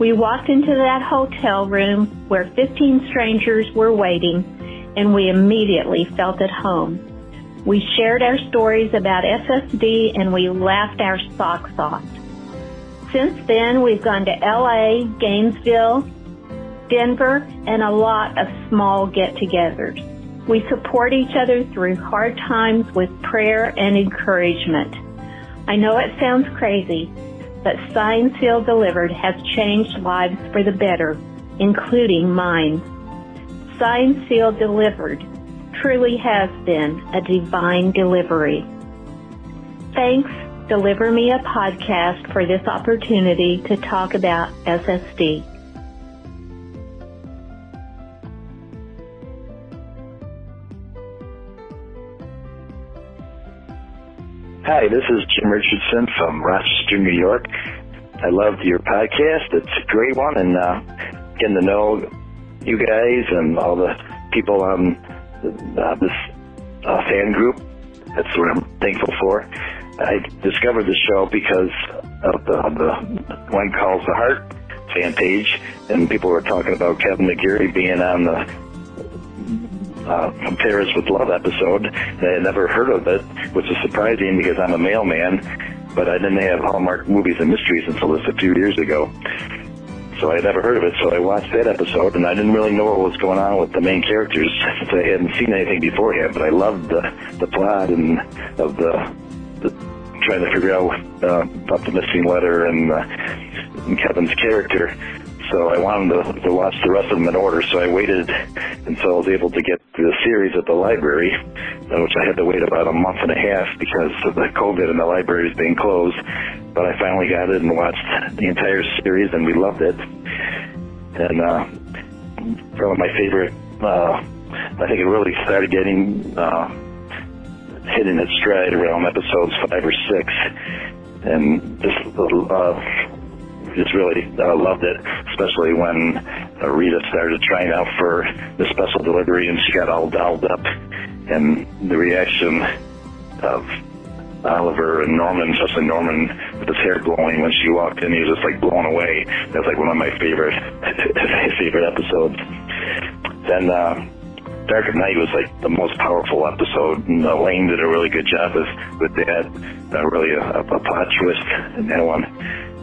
We walked into that hotel room where 15 strangers were waiting and we immediately felt at home. We shared our stories about SSD and we laughed our socks off. Since then, we've gone to LA, Gainesville, Denver, and a lot of small get-togethers. We support each other through hard times with prayer and encouragement. I know it sounds crazy, but Signed, Sealed, Delivered has changed lives for the better, including mine. Signed, Sealed, Delivered truly has been a divine delivery. Thanks, Deliver Me a Podcast, for this opportunity to talk about SSD. Hi, this is Jim Richardson from Rochester, New York. I loved your podcast. It's a great one, and uh, getting to know you guys and all the people on uh, this uh, fan group. That's what I'm thankful for. I discovered the show because of the, the When Calls the Heart fan page, and people were talking about Kevin McGarry being on the uh, From Paris with Love episode. I had never heard of it, which is surprising because I'm a mailman, but I didn't have Hallmark movies and mysteries until this a few years ago. So I had never heard of it, so I watched that episode, and I didn't really know what was going on with the main characters since I hadn't seen anything beforehand. But I loved the the plot and of the trying to figure out uh, about the missing letter and, uh, and Kevin's character. So I wanted to, to watch the rest of them in order. So I waited until I was able to get the series at the library, uh, which I had to wait about a month and a half because of the COVID and the libraries being closed. But I finally got it and watched the entire series, and we loved it. And uh, probably my favorite. Uh, I think it really started getting uh, hitting its stride around episodes five or six, and just uh, just really uh, loved it, especially when uh, Rita started trying out for the special delivery and she got all dolled up, and the reaction of Oliver and Norman, especially Norman with his hair glowing when she walked in, he was just like blown away. That's like one of my favorite *laughs* favorite episodes. Then uh, Dark of Night was like the most powerful episode. And Elaine did a really good job with with that. Uh, really a, a plot twist in that one.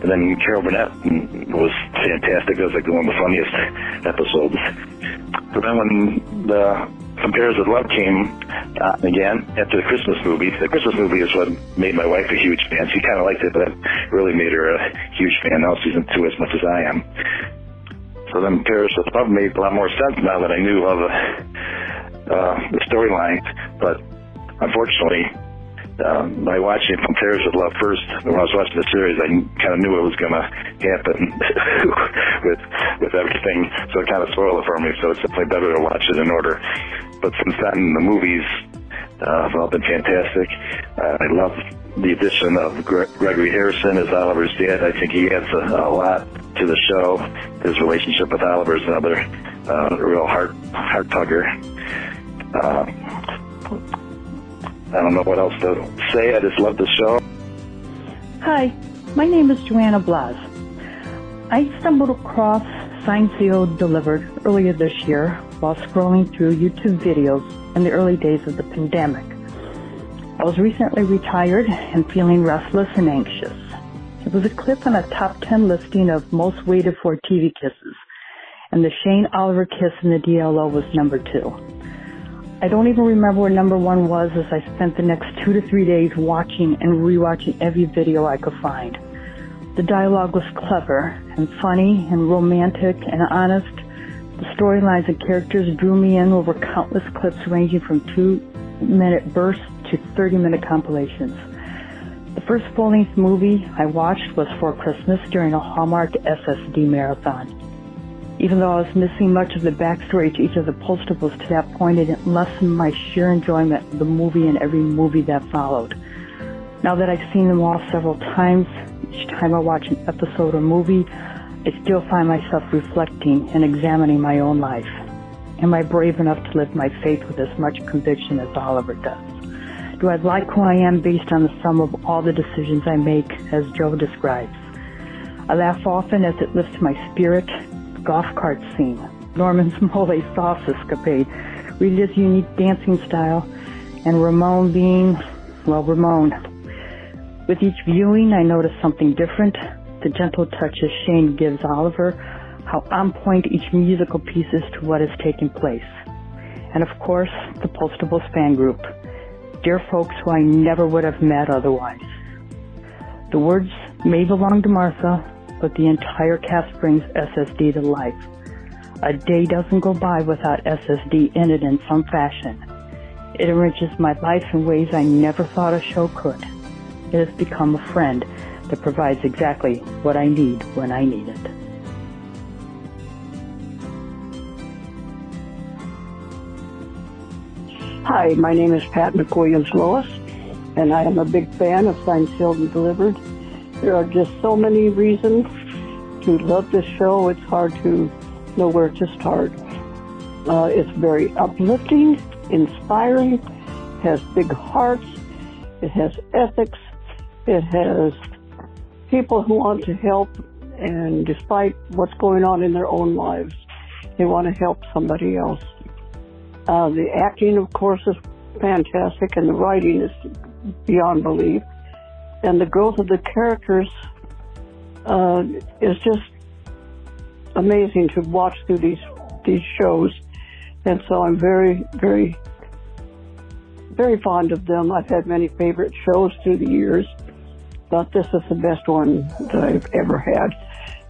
And then Carol Burnett was fantastic. It was like one of the funniest episodes. But then when the From Paris with Love came uh, again after the Christmas movie, the Christmas movie is what made my wife a huge fan. She kind of liked it, but it really made her a huge fan. Now season two as much as I am. So then Paris with Love made a lot more sense now that I knew all the, uh, the storylines. But unfortunately, uh, by watching from Paris with Love first, when I was watching the series, I kind of knew it was going to happen *laughs* with with everything, so it kind of spoiled it for me. So it's definitely better to watch it in order. But since then, the movies uh, have all been fantastic. Uh, I love the addition of Gre- Gregory Harrison as Oliver's dad. I think he adds a, a lot to the show. His relationship with Oliver is another uh, real heart heart tugger. Uh, I don't know what else to say. I just love the show. Hi, my name is Joanna Blas. I stumbled across Signed Sealed Delivered earlier this year while scrolling through YouTube videos in the early days of the pandemic. I was recently retired and feeling restless and anxious. It was a clip on a top 10 listing of most waited for TV kisses, and the Shane Oliver kiss in the DLO was number two. I don't even remember what number one was as I spent the next two to three days watching and rewatching every video I could find. The dialogue was clever and funny and romantic and honest. The storylines and characters drew me in over countless clips ranging from two minute bursts to 30 minute compilations. The first full length movie I watched was For Christmas during a Hallmark SSD marathon. Even though I was missing much of the backstory to each of the postables to that point, it didn't lessen my sheer enjoyment of the movie and every movie that followed. Now that I've seen them all several times, each time I watch an episode or movie, I still find myself reflecting and examining my own life. Am I brave enough to live my faith with as much conviction as Oliver does? Do I like who I am based on the sum of all the decisions I make, as Joe describes? I laugh often as it lifts my spirit golf cart scene, Norman's *laughs* mole sauce escapade, Rita's unique dancing style, and Ramon being, well, Ramon. With each viewing, I notice something different. The gentle touches Shane gives Oliver, how on point each musical piece is to what is taking place. And of course, the Postables fan group. Dear folks who I never would have met otherwise. The words may belong to Martha, but the entire cast brings SSD to life. A day doesn't go by without SSD in it in some fashion. It enriches my life in ways I never thought a show could. It has become a friend that provides exactly what I need when I need it. Hi, my name is Pat McWilliams Lewis, and I am a big fan of Sealed, and Delivered. There are just so many reasons to love this show. It's hard to know where to start. Uh, it's very uplifting, inspiring, has big hearts, it has ethics, it has people who want to help, and despite what's going on in their own lives, they want to help somebody else. Uh, the acting, of course, is fantastic, and the writing is beyond belief. And the growth of the characters uh, is just amazing to watch through these these shows. And so I'm very, very, very fond of them. I've had many favorite shows through the years, but this is the best one that I've ever had.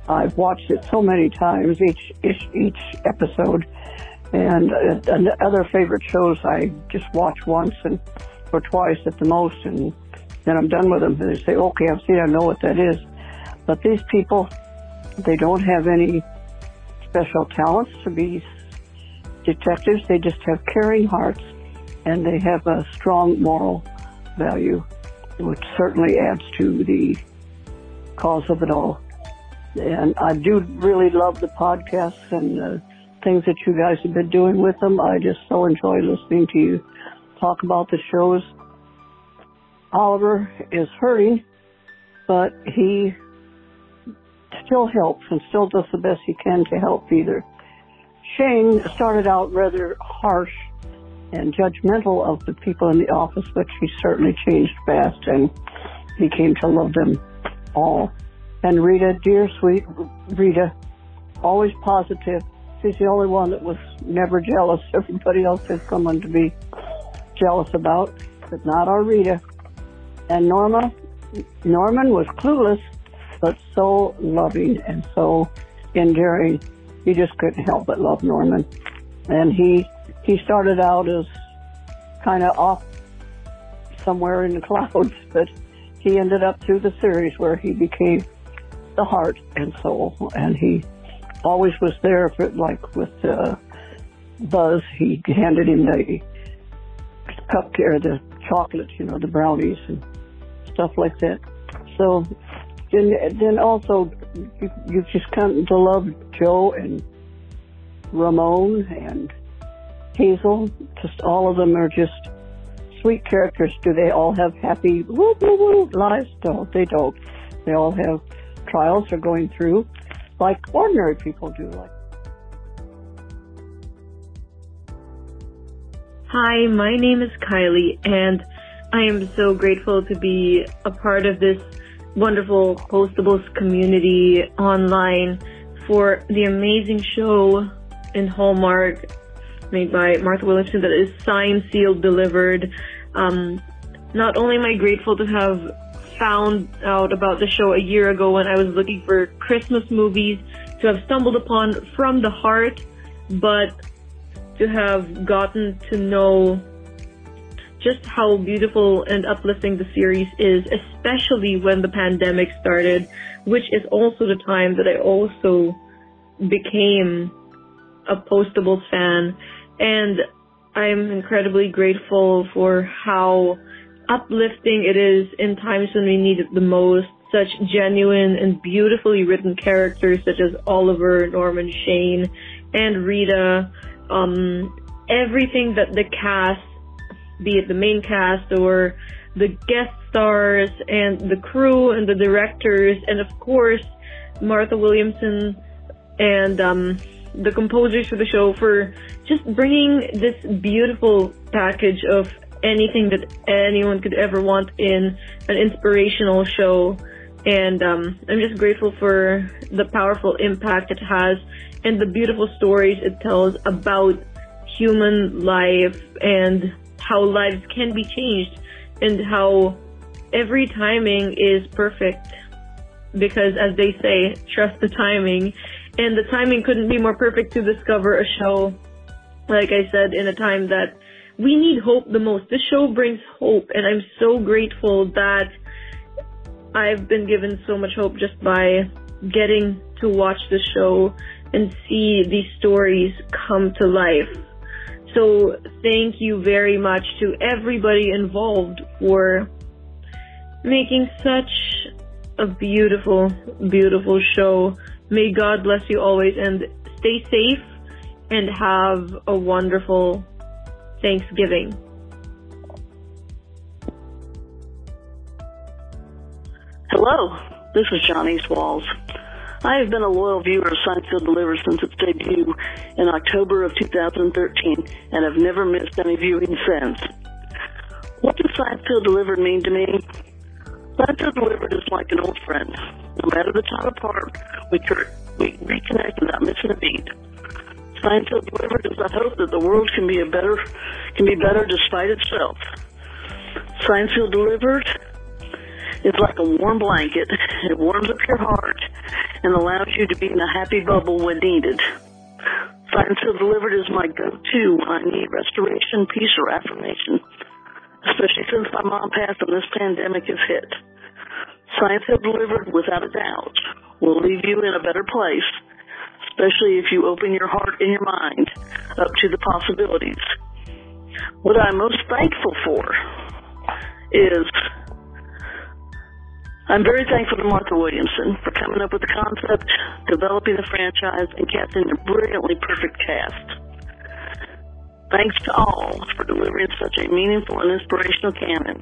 I've watched it so many times, each each, each episode, and, uh, and other favorite shows I just watch once and or twice at the most, and then I'm done with them. And they say, "Okay, I've seen, I know what that is." But these people, they don't have any special talents to be detectives. They just have caring hearts and they have a strong moral value, which certainly adds to the cause of it all. And I do really love the podcasts and the things that you guys have been doing with them. I just so enjoy listening to you talk about the shows. Oliver is hurting, but he still helps and still does the best he can to help either. Shane started out rather harsh and judgmental of the people in the office, but he certainly changed fast and he came to love them all. And Rita, dear sweet Rita, always positive. She's the only one that was never jealous. *laughs* Everybody else had someone to be jealous about, but not our Rita. And Norma, Norman was clueless but so loving and so endearing. You just couldn't help but love Norman. And he he started out as kind of off somewhere in the *laughs* clouds, but he ended up through the series where he became the heart and soul, and he always was there for like with uh, Buzz. He handed him the cupcake, the chocolate, you know, the brownies and stuff like that. So and then also you, you just come to love Joe and Ramon and Hazel. Just all of them are just sweet characters. Do they all have happy woo, woo, woo, lives? No, they don't. They all have trials they're going through, like ordinary people do. Like. Hi, my name is Kylie, and I am so grateful to be a part of this wonderful Postables community online for the amazing show in Hallmark made by Martha Williamson that is signed, sealed, delivered. Um, not only am I grateful to have found out about the show a year ago when I was looking for Christmas movies to have stumbled upon From the Heart, but to have gotten to know just how beautiful and uplifting the series is, especially when the pandemic started, which is also the time that I also became a Postables fan. And I'm incredibly grateful for how uplifting it is in times when we need it the most. Such genuine and beautifully written characters such as Oliver, Norman, Shane, and Rita. Um, everything that the cast be it the main cast or the guest stars and the crew and the directors and of course Martha Williamson and um, the composers for the show for just bringing this beautiful package of anything that anyone could ever want in an inspirational show. And um, I'm just grateful for the powerful impact it has and the beautiful stories it tells about human life and how lives can be changed and how every timing is perfect because as they say, trust the timing. And the timing couldn't be more perfect to discover a show, like I said, in a time that we need hope the most. This show brings hope and I'm so grateful that I've been given so much hope just by getting to watch the show and see these stories come to life. So thank you very much to everybody involved for making such a beautiful, beautiful show. May God bless you always and stay safe and have a wonderful Thanksgiving. Hello, this is Johnny Walls. I have been a loyal viewer of Signed Sealed Delivered since its debut in October of 2013 and have never missed any viewing since. What does Sealed Delivered mean to me? Sealed Delivered is like an old friend. No matter the time apart, we, we reconnect without missing a beat. Sealed Delivered is the hope that the world can be a better, can be better despite itself. Sealed Delivered is like a warm blanket. It warms up your heart and allows you to be in a happy bubble when needed. Sealed Delivered is my go-to when I need restoration, peace, or affirmation, especially since my mom passed and this pandemic has hit. Sealed Delivered, without a doubt, will leave you in a better place, especially if you open your heart and your mind up to the possibilities. What I'm most thankful for is I'm very thankful to Martha Williamson for coming up with the concept, developing the franchise, and casting a brilliantly perfect cast. Thanks to all for delivering such a meaningful and inspirational canon.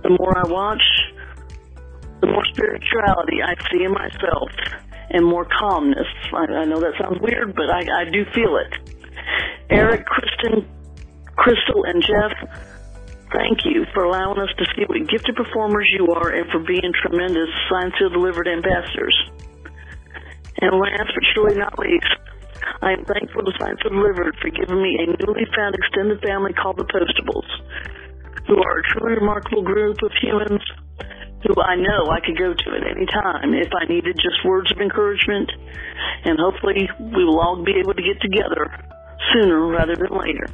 The more I watch, the more spirituality I see in myself and more calmness. I, I know that sounds weird, but I, I do feel it. Eric, Kristin, Crystal, and Geoff, Thank you for allowing us to see what gifted performers you are and for being tremendous Sealed Delivered ambassadors. And last but surely not least, I am thankful to Sealed Delivered for giving me a newly found extended family called the Postables, who are a truly remarkable group of humans who I know I could go to at any time if I needed just words of encouragement, and hopefully we will all be able to get together sooner rather than later.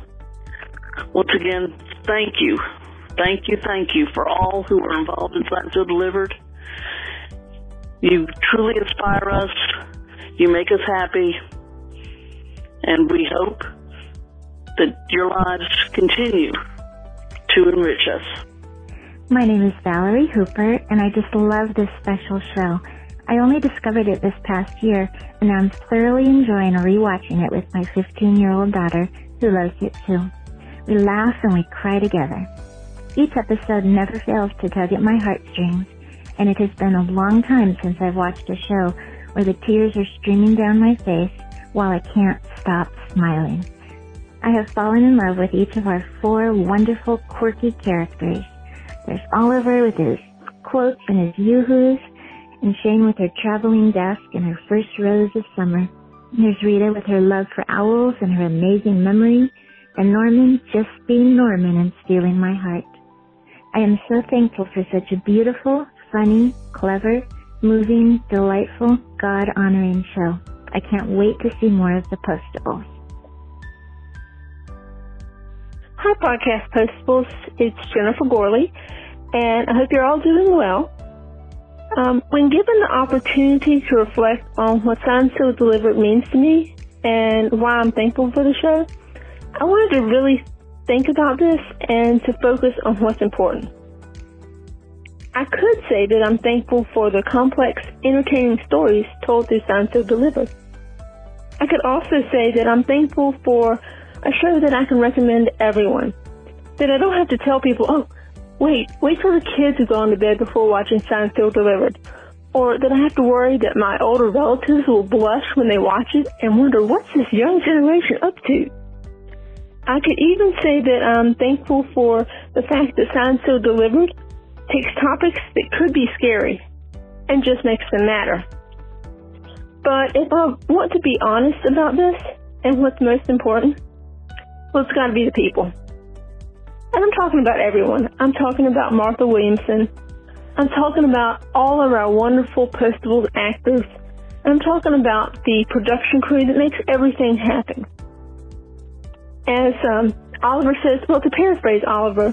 Once again, thank you. Thank you, thank you for all who are involved in Sealed Delivered. You truly inspire us. You make us happy. And we hope that your lives continue to enrich us. My name is Valerie Hooper, and I just love this special show. I only discovered it this past year, and I'm thoroughly enjoying rewatching it with my 15 year old daughter, who loves it too. We laugh and we cry together. Each episode never fails to tug at my heartstrings, and it has been a long time since I've watched a show where the tears are streaming down my face while I can't stop smiling. I have fallen in love with each of our four wonderful, quirky characters. There's Oliver with his quotes and his yoo-hoos, and Shane with her traveling desk and her first rose of summer. There's Rita with her love for owls and her amazing memory, and Norman just being Norman and stealing my heart. I am so thankful for such a beautiful, funny, clever, moving, delightful, God-honoring show. I can't wait to see more of the Postables. Hi, Podcast Postables. It's Jennifer Gorley, and I hope you're all doing well. Um, when given the opportunity to reflect on what Signed Sealed Delivered means to me and why I'm thankful for the show, I wanted to really think about this and to focus on what's important. I could say that I'm thankful for the complex, entertaining stories told through Signed Sealed Delivered. I could also say that I'm thankful for a show that I can recommend to everyone. That I don't have to tell people, oh, wait, wait till the kids have gone to bed before watching Sealed Delivered. Or that I have to worry that my older relatives will blush when they watch it and wonder what's this young generation up to. I could even say that I'm thankful for the fact that Sealed Delivered takes topics that could be scary and just makes them matter. But if I want to be honest about this and what's most important, well, it's got to be the people. And I'm talking about everyone. I'm talking about Martha Williamson. I'm talking about all of our wonderful Postables actors. I'm talking about the production crew that makes everything happen as um, Oliver says, well, to paraphrase Oliver,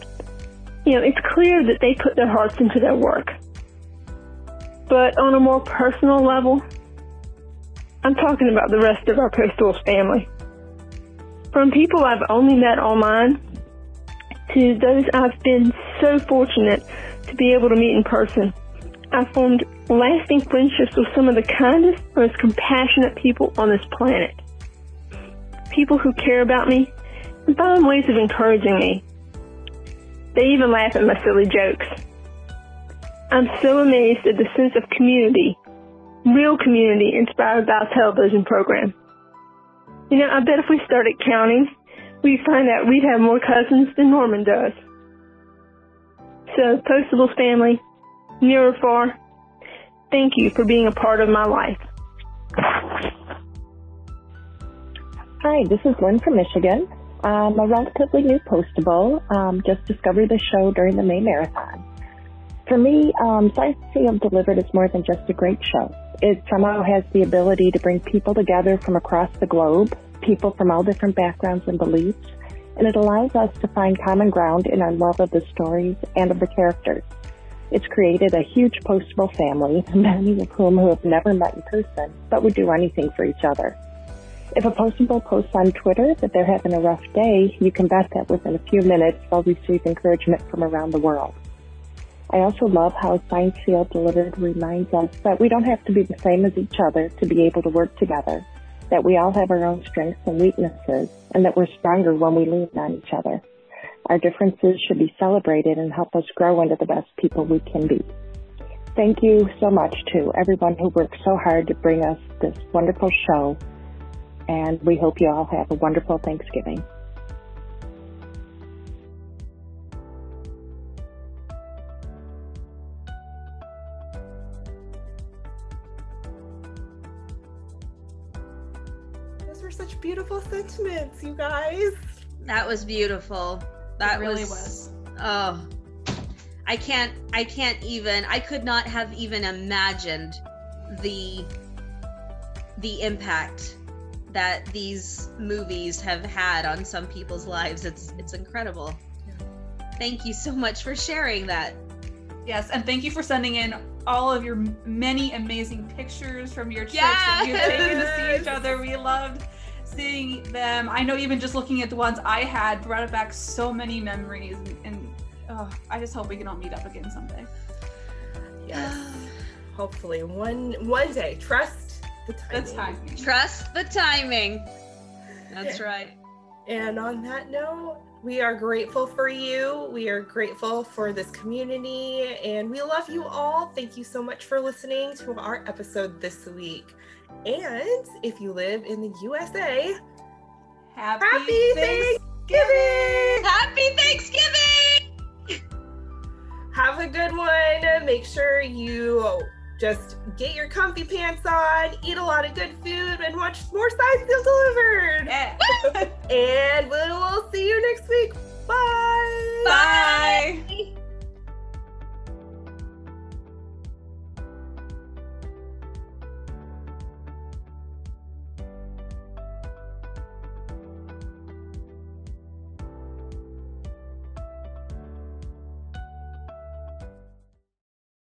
you know, it's clear that they put their hearts into their work. But on a more personal level, I'm talking about the rest of our Postables family. From people I've only met online to those I've been so fortunate to be able to meet in person. I formed lasting friendships with some of the kindest, most compassionate people on this planet. People who care about me and find ways of encouraging me. They even laugh at my silly jokes. I'm so amazed at the sense of community, real community inspired by a television program. You know, I bet if we started counting, we'd find out we'd have more cousins than Norman does. So, Postables family, near or far, thank you for being a part of my life. Hi, this is Lynn from Michigan. I'm a relatively new postable. Um, just discovered the show during the May Marathon. For me, um, Signed Sealed Delivered is more than just a great show. It somehow has the ability to bring people together from across the globe, people from all different backgrounds and beliefs, and it allows us to find common ground in our love of the stories and of the characters. It's created a huge postable family, *laughs* many of whom who have never met in person, but would do anything for each other. If a postable posts on Twitter that they're having a rough day, you can bet that within a few minutes they'll receive encouragement from around the world. I also love how Signed Sealed Delivered reminds us that we don't have to be the same as each other to be able to work together, that we all have our own strengths and weaknesses, and that we're stronger when we lean on each other. Our differences should be celebrated and help us grow into the best people we can be. Thank you so much to everyone who worked so hard to bring us this wonderful show, and we hope you all have a wonderful Thanksgiving. Beautiful sentiments, you guys. That was beautiful. That It really was, Oh, I can't. I can't even. I could not have even imagined the the impact that these movies have had on some people's lives. It's it's incredible. Thank you so much for sharing that. Yes, and thank you for sending in all of your many amazing pictures from your trips that you've taken to see each *laughs* other. We loved seeing them. I know even just looking at the ones I had brought back so many memories, and, and oh, I just hope we can all meet up again someday. Yes. Hopefully, one one day. Trust the timing. The timing. Trust the timing. That's right. And on that note, we are grateful for you. We are grateful for this community, and we love you all. Thank you so much for listening to our episode this week. And if you live in the USA, happy, Thanksgiving! Happy Thanksgiving! Have a good one. Make sure you just get your comfy pants on, eat a lot of good food, and watch more Signed Sealed Delivered. *laughs* and we will see you next week. Bye. Bye.